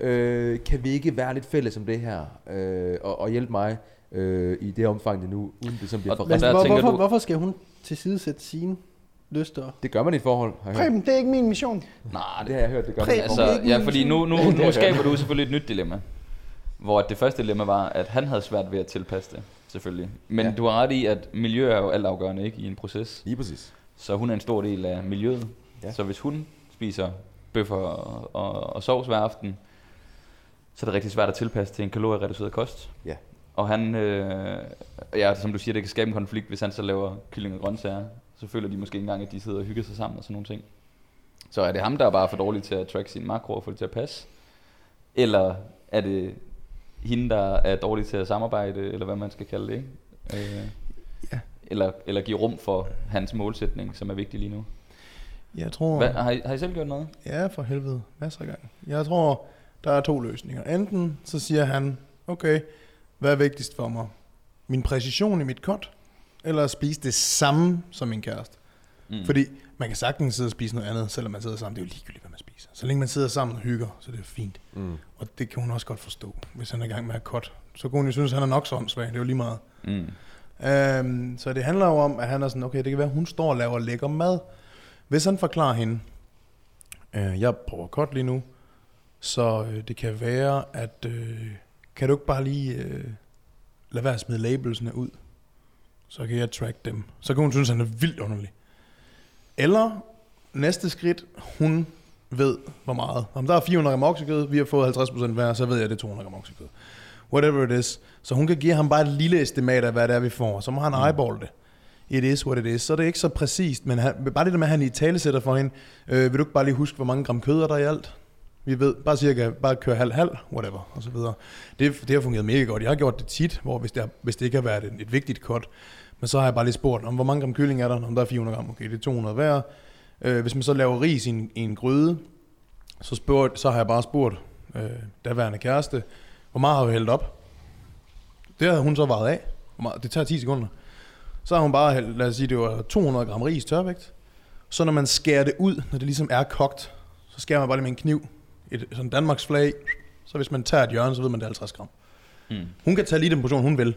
S3: Øh, kan vi ikke være lidt fælles om det her, øh, og, og hjælpe mig øh, i det omfang det nu, uden det som bliver for
S1: Men hvor,
S5: tænker
S1: hvorfor,
S5: du-
S1: hvorfor skal hun tilsidesætte sine lyster?
S3: Det gør man i et forhold.
S4: Preben, det er ikke min mission.
S5: Nej,
S3: Det har jeg hørt, det gør man
S4: Preben.
S3: forhold.
S5: altså, ja, fordi nu, nu, nu skaber du selvfølgelig et nyt dilemma. Hvor det første dilemma var, at han havde svært ved at tilpasse det, selvfølgelig. Men
S3: Ja.
S5: du har ret i, at miljø er jo altafgørende ikke, i en proces.
S3: Lige præcis.
S5: Så hun er en stor del af miljøet.
S3: Ja.
S5: Så hvis hun spiser bøffer og, og, og sovs hver aften, så er det rigtig svært at tilpasse til en kaloriereduceret kost.
S3: Ja.
S5: Og han, øh, ja, som du siger, det kan skabe en konflikt, hvis han så laver kylling og grøntsager. Så føler de måske ikke engang, at de sidder og hygger sig sammen og sådan nogle ting. Så er det ham, der er bare for dårlig til at track sine makroer og få det til at passe? Eller er det hende, der er dårlig til at samarbejde, eller hvad man skal kalde det, ikke? Øh,
S2: Ja.
S5: eller, eller give rum for hans målsætning, som er vigtig lige nu.
S2: Jeg tror...
S5: Hvad, har, I, har I selv gjort noget?
S2: Ja, for helvede. Masser af gange. Jeg tror, der er to løsninger. Enten så siger han, okay, hvad er vigtigst for mig? Min præcision i mit cut, eller at spise det samme som min kæreste.
S5: Mm.
S2: Fordi man kan sagtens sidde og spise noget andet, selvom man sidder sammen. Det er jo ligegyldigt, hvad man spiser. Så længe man sidder sammen og hygger, så det er fint.
S3: Mm.
S2: Og det kan hun også godt forstå, hvis han er i gang med at cut så kunne hun jo synes, at han er nok sådan svag. Det er jo lige meget.
S5: Mm.
S2: Øhm, så det handler jo om, at han er sådan, okay, det kan være, at hun står og laver lækker mad. Hvis han forklarer hende, øh, jeg prøver kort lige nu, så øh, det kan være, at øh, kan du ikke bare lige øh, lade være at smide labelsene ud, så kan jeg track dem. Så kan hun synes, at han er vildt underlig. Eller næste skridt, hun ved, hvor meget. Om der er 400 gram oksekød, vi har fået 50% hver, så ved jeg, det er 200 gram oksekød. Whatever it is. Så hun kan give ham bare et lille estimat af, hvad det er, vi får. Så må han eyeball det. It is what it is. Så er det ikke så præcist, men han, bare det der med, at han i tale sætter for hende, øh, vil du ikke bare lige huske, hvor mange gram kød er der i alt? Vi ved, bare cirka, bare køre halv-halv, whatever, og så videre. Det, det har fungeret mega godt. Jeg har gjort det tit, hvor hvis det, har, hvis det ikke har været et, et vigtigt cut, men så har jeg bare lige spurgt, om hvor mange gram kylling er der? Om der er 400 gram, okay, det er 200 hver. Øh, hvis man så laver ris i en, i en gryde, så, spurgt, så har jeg bare spurgt øh, daværende kæreste, hvor meget har du hældt op? Det havde hun så varet af. Meget- Det tager 10 sekunder. Så har hun bare, hældt- lad os sige, det var 200 gram ris tørvægt. Så når man skærer det ud, når det ligesom er kogt, så skærer man bare lige med en kniv. Et sådan Danmarks flag. Så hvis man tager et hjørne, så ved man, det er 50 gram.
S5: Mm.
S2: Hun kan tage lige den portion, hun vil.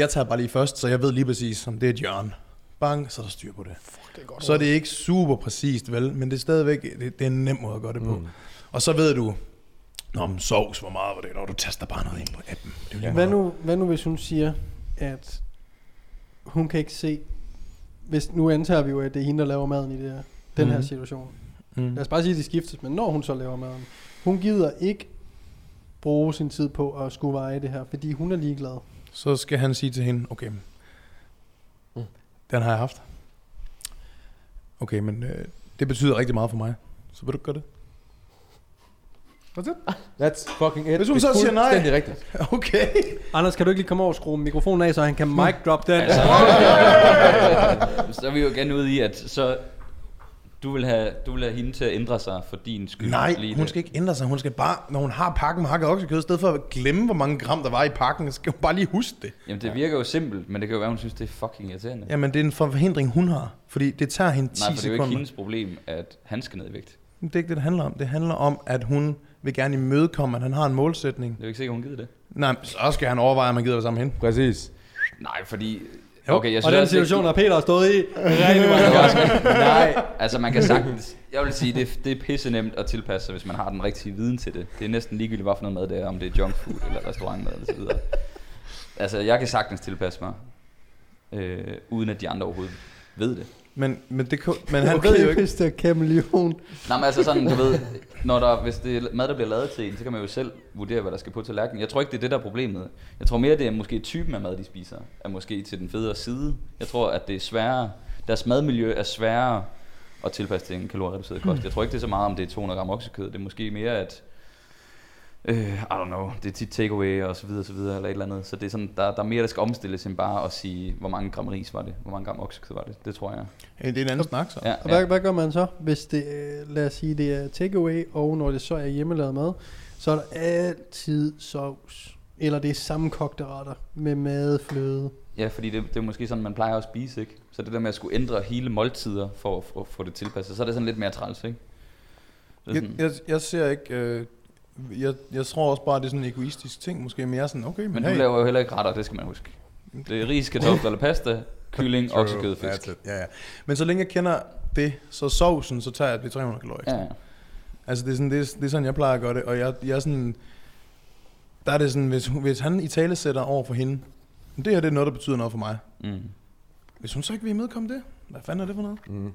S2: Jeg tager bare lige først, så jeg ved lige præcis, om det er et hjørne. Bang, så er der styr på det.
S4: Fuck, det er godt.
S2: Så er det ikke super præcist, vel? Men det er stadigvæk det, det er en nem måde at gøre det på. Mm. Og så ved du, Nå, men sovs, hvor meget var det? Når du taster bare noget ind på appen. Det er lige
S1: Hvad nu, hvad nu hvis hun siger, at hun kan ikke se, hvis, nu antager vi jo, at det er hende, der laver maden i det her, den her
S2: Mhm.
S1: situation.
S2: Mm.
S1: Lad os bare sige, at de skiftes, men når hun så laver maden, hun gider ikke bruge sin tid på at skulle veje det her, fordi hun er ligeglad.
S2: Så skal han sige til hende, okay,
S3: Mm.
S2: den har jeg haft. Okay, men øh, det betyder rigtig meget for mig. Så vil du gøre det? What's it?
S3: That's fucking it.
S2: Hvis hun
S3: Det er
S2: så siger nej.
S3: fuldstændig rigtigt.
S2: Okay.
S1: Anders, kan du ikke lige komme over og skrue mikrofonen af, så han kan mic drop den?
S5: Altså, så er vi jo igen ude i, at så du vil have, du vil have hende til at ændre sig for din skyld.
S2: Nej,
S5: lige
S2: hun
S5: det.
S2: skal ikke ændre sig. Hun skal bare, når hun har pakken med hakket oksekød, i stedet for at glemme, hvor mange gram der var i pakken, så skal hun bare lige huske det.
S5: Jamen det virker jo simpelt, men det kan jo være, hun synes, det er fucking irriterende.
S2: Jamen, det er en forhindring, hun har. Fordi det tager hende 10
S5: Nej, for det er jo ikke
S2: sekunder.
S5: hendes problem, at han skal ned i vægt.
S2: Det er ikke det, det handler om. Det handler om, at hun vil gerne imødekomme, at han har en målsætning.
S5: Det er jo ikke sikkert, hun gider det.
S2: Nej, så skal han overveje, om man gider være sammen med hende.
S3: Præcis.
S5: Nej, fordi...
S2: Jo.
S5: Okay, jeg
S1: Og
S5: synes
S1: den
S5: også,
S1: situation har Peter stået i rigtig mange gange.
S5: Nej, altså man kan sagtens... Jeg vil sige, det, det er pisse nemt at tilpasse sig, hvis man har den rigtige viden til det. Det er næsten ligegyldigt, hvad for noget mad det er, om det er junk food eller restaurantmad eller så videre. Altså, jeg kan sagtens tilpasse mig, øh, uden at de andre overhovedet ved det.
S2: Men, men, det, kan- men han
S1: okay,
S2: ved jo ikke...
S1: hvis det er kameleon.
S5: Nej, men altså sådan, du ved, når der, hvis det er mad, der bliver lavet til en, så kan man jo selv vurdere, hvad der skal på tallerkenen. Jeg tror ikke, det er det, der er problemet. Jeg tror mere, det er måske typen af mad, de spiser, er måske til den federe side. Jeg tror, at det er sværere, deres madmiljø er sværere at tilpasse til en kaloriereduceret kost. Jeg tror ikke, det er så meget, om det er 200 gram oksekød. Det er måske mere, at øh, I don't know, det er tit takeaway og så videre, så videre, eller et eller andet. Så det er sådan, der, der er mere, der skal omstilles, end bare at sige, hvor mange gram ris var det, hvor mange gram oksekød var det. Det tror jeg.
S2: Det er en anden snak, så.
S5: Ja,
S1: Og hvad, hvad gør man så, hvis det, øh, lad os sige, det er takeaway, og når det så er hjemmelavet mad, så er der altid sovs. Eller det er sammenkogte retter med madfløde.
S5: Ja, fordi det, det er måske sådan, man plejer at spise, ikke? Så det der med at skulle ændre hele måltider for at, for at få det tilpasset, så er det sådan lidt mere træls, ikke?
S2: Jeg, jeg, jeg ser ikke... Øh, jeg, jeg tror også bare, det er sådan en egoistisk ting. Måske mere sådan, okay, men,
S5: men
S2: hey.
S5: du laver jo heller ikke retter, det skal man huske. Det er ris, kartofler eller pasta, kylling, oksekød, fisk.
S2: Ja, ja. Men så længe jeg kender det, så sovsen, så tager jeg det 300 kalorier ekstra.
S5: Ja, ja.
S2: Altså det er, sådan, det, er, det er sådan, jeg plejer at gøre det, og jeg, jeg er sådan, der er det sådan, hvis, hvis han i tale sætter over for hende, "Men det her det er noget, der betyder noget for mig.
S5: Mm.
S2: Hvis hun så ikke vil imødekomme det, hvad fanden er det for noget?
S3: Mm.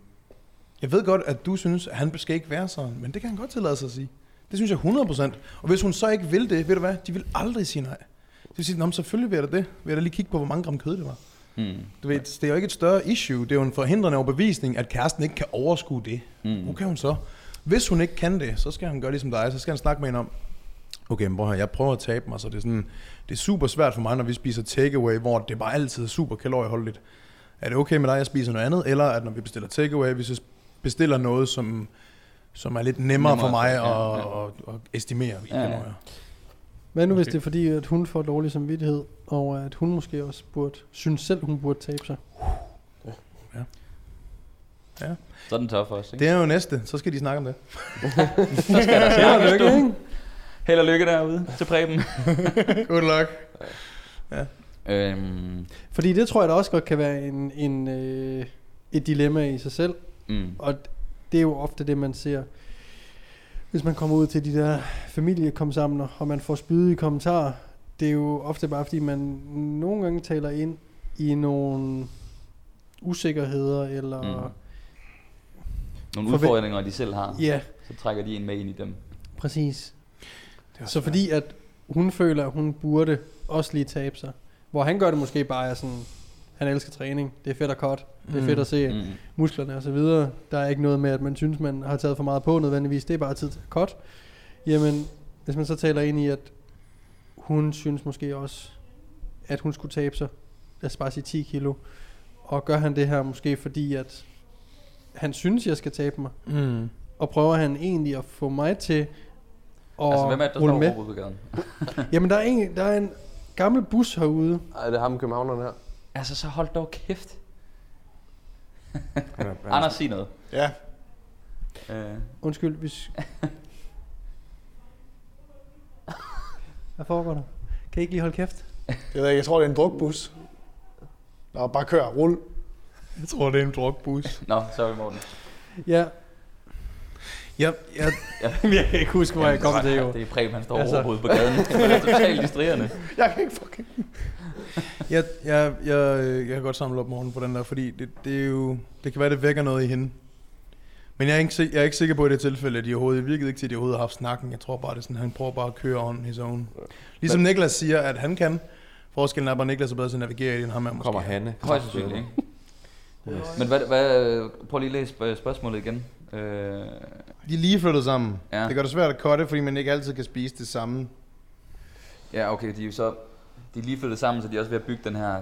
S2: Jeg ved godt, at du synes, at han skal ikke være sådan, men det kan han godt tillade sig at sige. Det synes jeg 100%. Og hvis hun så ikke vil det, ved du hvad, de vil aldrig sige nej. Det vil sige, "Nå, selvfølgelig vil jeg da det. Vil jeg da lige kigge på, hvor mange gram kød det var.
S5: Mm.
S2: Du ved, det er jo ikke et større issue. Det er jo en forhindrende overbevisning, at kæresten ikke kan overskue det.
S5: Mm.
S2: Nu kan hun så. Hvis hun ikke kan det, så skal han gøre ligesom dig. Så skal han snakke med hende om, okay, men høre, jeg prøver at tabe mig, så det er, sådan, det er super svært for mig, når vi spiser takeaway, hvor det bare altid er super kalorieholdigt. Er det okay med dig, at jeg spiser noget andet? Eller at når vi bestiller takeaway, hvis jeg bestiller noget, som, som er lidt nemmere,
S5: Nemmere
S2: for mig
S5: for- ja,
S2: at,
S5: ja.
S2: at, at estimere i
S5: Ja, ja.
S1: Hvad nu hvis
S2: Måske.
S1: det er fordi, at hun får dårlig samvittighed, og at hun måske også burde, synes selv, hun burde tabe sig?
S5: Så er den tør for os, ikke?
S2: Det er jo næste, så skal de snakke om det.
S5: Så skal der
S1: Held og
S5: snakkes,
S1: lykke,
S5: du.
S1: ikke?
S5: Held og lykke derude til Preben.
S2: Good luck.
S5: Øhm,
S1: Fordi det tror jeg da også godt kan være en, en, øh, et dilemma i sig selv.
S5: mm.
S1: Og det er jo ofte det, man ser, hvis man kommer ud til de der familiekomsamler, og man får spydige kommentarer. Det er jo ofte bare, fordi man nogle gange taler ind i nogle usikkerheder, eller...
S5: Mm. Nogle udfordringer, de selv har,
S1: Ja,
S5: så trækker de en med ind i dem.
S1: præcis. Så fordi at hun føler, at hun burde også lige tabe sig. Hvor han gør det måske bare er sådan, han elsker træning, det er fedt at cut, det er
S2: Mm.
S1: fedt at se
S5: Mm.
S1: musklerne og så videre. Der er ikke noget med, at man synes, man har taget for meget på nødvendigvis. Det er bare tid til at cut. Jamen, hvis man så taler ind i, at hun synes måske også, at hun skulle tabe sig, lad os bare sige 10 kilo, og gør han det her måske fordi, at han synes, jeg skal tabe mig,
S2: Mm.
S1: og prøver han egentlig at få mig til at
S5: Altså, hvem er det, der
S1: rulle med? Jamen, der er, en, der er en gammel bus herude.
S6: Ej, det er ham københavneren her.
S5: Altså, så hold dog kæft.
S3: Er- er-
S5: Anders, sig noget.
S4: Ja,
S5: Øh,
S1: Undskyld, hvis... Hvad foregår der? Kan I ikke lige holde kæft?
S4: det ved jeg, jeg tror, det er en drukbus. Nå, bare kør, rul.
S2: Jeg tror, det er en drukbus.
S5: Nå, sorry Morten.
S1: Ja,
S2: Jeg, jeg,
S1: jeg kan ikke huske, hvor jeg kom til, jo.
S5: Det er Preben, han står
S1: Altså.
S5: altså. over på gaden. Det er totalt distraherende.
S4: Jeg kan ikke fucking...
S2: jeg, jeg, jeg, jeg kan godt samle op morgen på den der, fordi det, det er jo, det kan være, det vækker noget i hende. Men jeg er, ikke, jeg er ikke sikker på i det tilfælde, at de overhovedet, virkede ikke til, at de overhovedet har haft snakken. Jeg tror bare, det er sådan, han prøver bare at køre on his own. Ligesom
S6: Men-
S2: Niklas siger, at han kan. Forskellen er bare, at Niklas er bedre til at navigere i det, end ham er måske.
S3: kommer Hanne.
S5: Højst sandsynligt, ikke? Men hvad, hvad, prøv lige at læse sp- spørgsmålet igen. Øh,
S2: De er lige flyttet sammen.
S5: Ja.
S2: Det gør det svært at cutte, fordi man ikke altid kan spise det samme.
S5: ja, okay, de er jo så de er lige flyttet sammen, så de er også ved at bygge den her,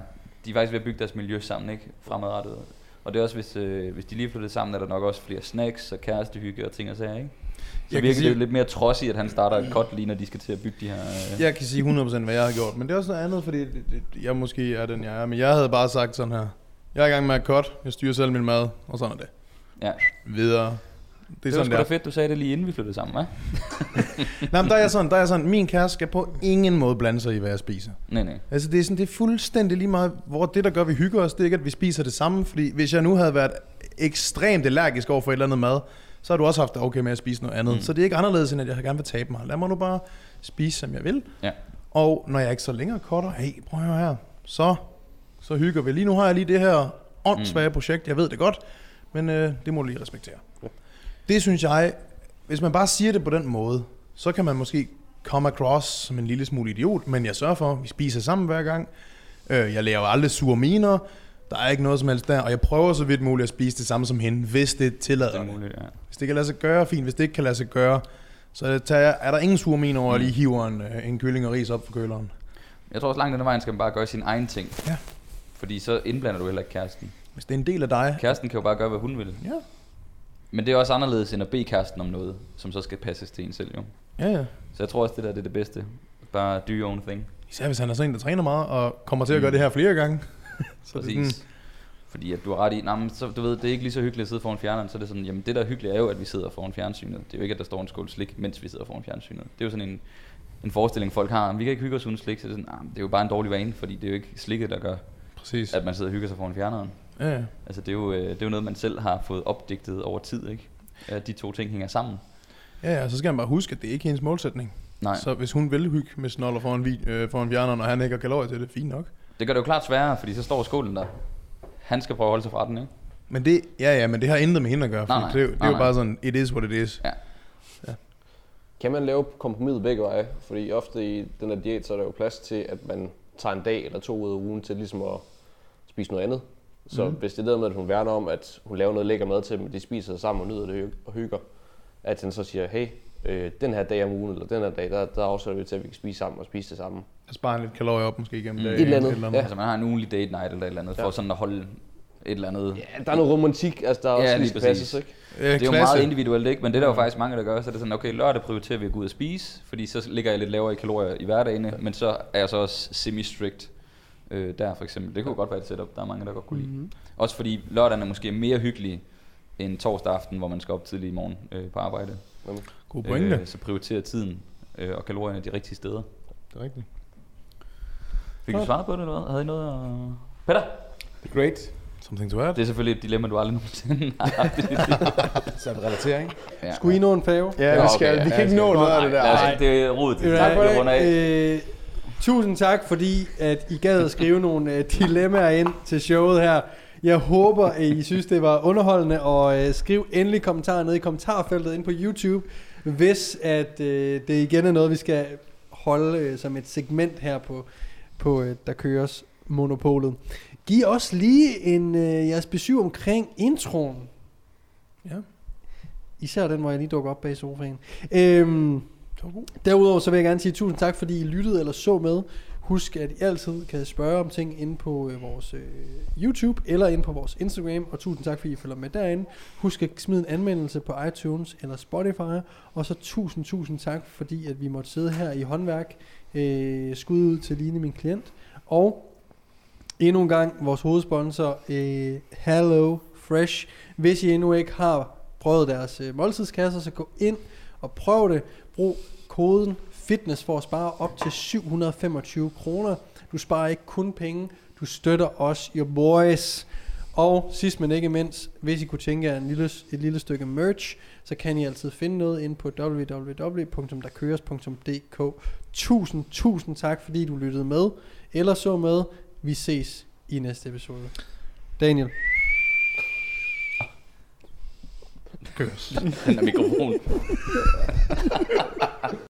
S5: de er faktisk ved at bygge deres miljø sammen, ikke? Fremadrettet. Og det er også, hvis, øh, hvis de lige flyttet sammen, er der nok også flere snacks og kærestehygge og ting og sager, ikke? Så
S2: Jeg
S5: virker
S2: sige-
S5: det lidt mere trodsigt, at han starter et cut lige, når de skal til at bygge de her... Øh,
S2: Jeg kan sige 100% hvad jeg har gjort, men det er også noget andet, fordi jeg måske er den, jeg er. Men jeg havde bare sagt sådan her. Jeg er i gang med at cut, jeg styrer selv min mad, og sådan er det.
S5: ja.
S2: Videre. Det er
S5: Det, var
S2: sådan,
S5: sgu
S2: der.
S5: da fedt, du sagde det lige inden vi flyttede sammen, hva'?
S2: Nej, men der er jeg sådan, der er jeg sådan, min kæreste skal på ingen måde blande sig i, hvad jeg spiser.
S5: Nej, nej.
S2: Altså det er, sådan, det er fuldstændig lige meget, hvor det der gør, at vi hygger os, det er ikke, at vi spiser det samme. Fordi hvis jeg nu havde været ekstremt allergisk over for et eller andet mad, så har du også haft det okay med at spise noget andet.
S5: Mm.
S2: Så det er ikke anderledes, end at jeg gerne vil tabe mig. Lad mig nu bare spise, som jeg vil.
S5: Ja.
S2: Og når jeg ikke så længere cutter, hey, prøv at høre her, så, så hygger vi. Lige nu har jeg lige det her åndssvage
S5: Mm.
S2: projekt, jeg ved det godt, men øh, det må du lige respektere. Det synes jeg, hvis man bare siger det på den måde, så kan man måske komme across som en lille smule idiot, men jeg sørger for, at vi spiser sammen hver gang. Øh, jeg laver aldrig sure miner, der er ikke noget som helst der, og jeg prøver så vidt muligt at spise det samme som hende, hvis det tillader
S5: Det er muligt, ja.
S2: Hvis det kan lade sig gøre, fint. Hvis det ikke kan lade sig gøre, så tager jeg, er der ingen sure miner over, at lige hiver en, øh, en kylling og ris op for køleren.
S5: Jeg tror også langt den vejen skal man bare gøre sin egen ting.
S2: Ja.
S5: Fordi så indblander du heller ikke kæresten.
S2: Hvis det er en del af dig.
S5: Kæresten kan jo bare gøre, hvad hun vil.
S2: Ja.
S5: Men det er også anderledes end at bede kæresten om noget, som så skal passes til en selv jo.
S2: Ja, ja.
S5: Så jeg tror også, det der det er det bedste. Bare do your own thing.
S2: Især hvis han er sådan en, der træner meget, og kommer til at gøre
S5: Mm.
S2: det her flere gange. så det
S5: Præcis.
S2: sådan,
S5: Fordi at du har ret i, nah, men så, du ved, det er ikke lige så hyggeligt at sidde foran fjerneren, så er det sådan, jamen det der er hyggeligt er jo, at vi sidder foran fjernsynet. Det er jo ikke, at der står en skål slik, mens vi sidder foran fjernsynet. Det er jo sådan en, en forestilling, folk har. Vi kan ikke hygge os uden slik, så det er, sådan, nah, det er jo bare en dårlig vane, fordi det er jo ikke slikket, der gør,
S2: præcis.
S5: at man sidder og hygger sig foran fjerneren.
S2: Ja, ja.
S5: Altså det er, jo, øh, det er jo noget, man selv har fået opdigtet over tid, ikke? At de to ting hænger sammen.
S2: ja, ja, så skal man bare huske, at det er ikke hendes målsætning.
S5: Nej,
S2: Så hvis hun vil hygge med snoller foran, vi, øh, foran fjerneren, og han ikke har kalorier til det, fint nok.
S5: det gør det jo klart sværere, fordi så står skålen der. Han skal prøve at holde sig fra den, ikke?
S2: Men det, ja, ja, men det har intet med hende at gøre, for
S5: Nej, nej.
S2: det, er jo- det er jo
S5: nej.
S2: bare sådan, it is what it is.
S6: Kan man lave kompromis begge veje? Fordi ofte i den her diæt, så er der jo plads til, at man tager en dag eller to ud af ugen til ligesom at spise noget andet. Så mm. hvis det er der med, at hun værner om, at hun laver noget lækker mad til dem, de spiser sammen og nyder det og hygger, at han så siger, hey, øh, den her dag om ugen, eller den her dag, der, der afsætter vi til, at vi kan spise sammen og spise det samme.
S2: Jeg sparer lidt kalorier op måske igennem
S5: Mm.
S2: dagen.
S6: Et eller andet, ja.
S5: Altså man har en ugenlig date night eller et eller andet, for
S6: Ja.
S5: sådan at holde et eller andet.
S6: Ja, der er noget romantik, altså der er
S5: Ja,
S6: også
S5: lige
S6: skal passes, ikke?
S2: Øh,
S5: Det er jo
S2: klasse.
S5: meget individuelt, ikke? Men det er der jo faktisk mange, der gør. Så er det sådan, okay, lørdag prioriterer vi at gå ud og spise, fordi så ligger jeg lidt lavere i kalorier i hverdagen, men så er jeg så også semi-strict øh, der for eksempel. Det kunne godt være et setup, der er mange, der godt kunne lide.
S1: Mhm.
S5: Også fordi lørdagen er måske mere hyggelig end torsdag aften, hvor man skal op tidligt i morgen øh, på arbejde.
S2: God pointe.
S5: Øh, så prioriterer tiden øh, og kalorierne de rigtige steder.
S2: Det er rigtigt.
S5: Fik du svaret på det, eller hvad? Havde I noget at... Peter?
S3: The Great.
S2: Something to add.
S5: Det er selvfølgelig et dilemma, du aldrig nogensinde har haft.
S3: Så er det relatering.
S5: Ja.
S1: Skulle I nå en fave?
S4: Ja, vi skal.
S5: okay,
S4: Vi
S5: ja,
S4: kan ikke nå noget af det der.
S5: Nej, det er rodet.
S1: Tak for
S5: vi runder af.
S1: det. Tusind tak, fordi at I gad at skrive nogle øh, dilemmaer ind til showet her. Jeg håber, at I synes, det var underholdende, og øh, skriv endelig kommentarer ned i kommentarfeltet ind på YouTube, hvis at øh, det igen er noget, vi skal holde øh, som et segment her på, på øh, Der Køres Monopolet. Giv os lige en øh, jeres besøg omkring introen.
S2: Ja.
S1: Især den, hvor jeg lige dukker op bag sofaen. Øhm, Derudover så vil jeg gerne sige tusind tak, fordi I lyttede eller så med. Husk, at I altid kan spørge om ting inde på øh, vores øh, YouTube eller inde på vores Instagram. Og tusind tak, fordi I følger med derinde. Husk at smide en anmeldelse på iTunes eller Spotify. Og så tusind, tusind tak, fordi at vi måtte sidde her i håndværk. Øh, skud ud til Line, min klient. Og endnu en gang vores hovedsponsor, øh, Hello Fresh. Hvis I endnu ikke har prøvet deres øh, måltidskasser, så gå ind og prøv det. Brug koden FITNESS for at spare op til 725 kroner. Du sparer ikke kun penge, du støtter os, your boys. Og sidst men ikke mindst, hvis I kunne tænke jer en lille, et lille stykke merch, så kan I altid finde noget ind på www.derkøres.dk. Tusind, tusind tak, fordi du lyttede med, eller så med. Vi ses i næste episode. Daniel.
S2: Køres.
S5: Den der mikrofon.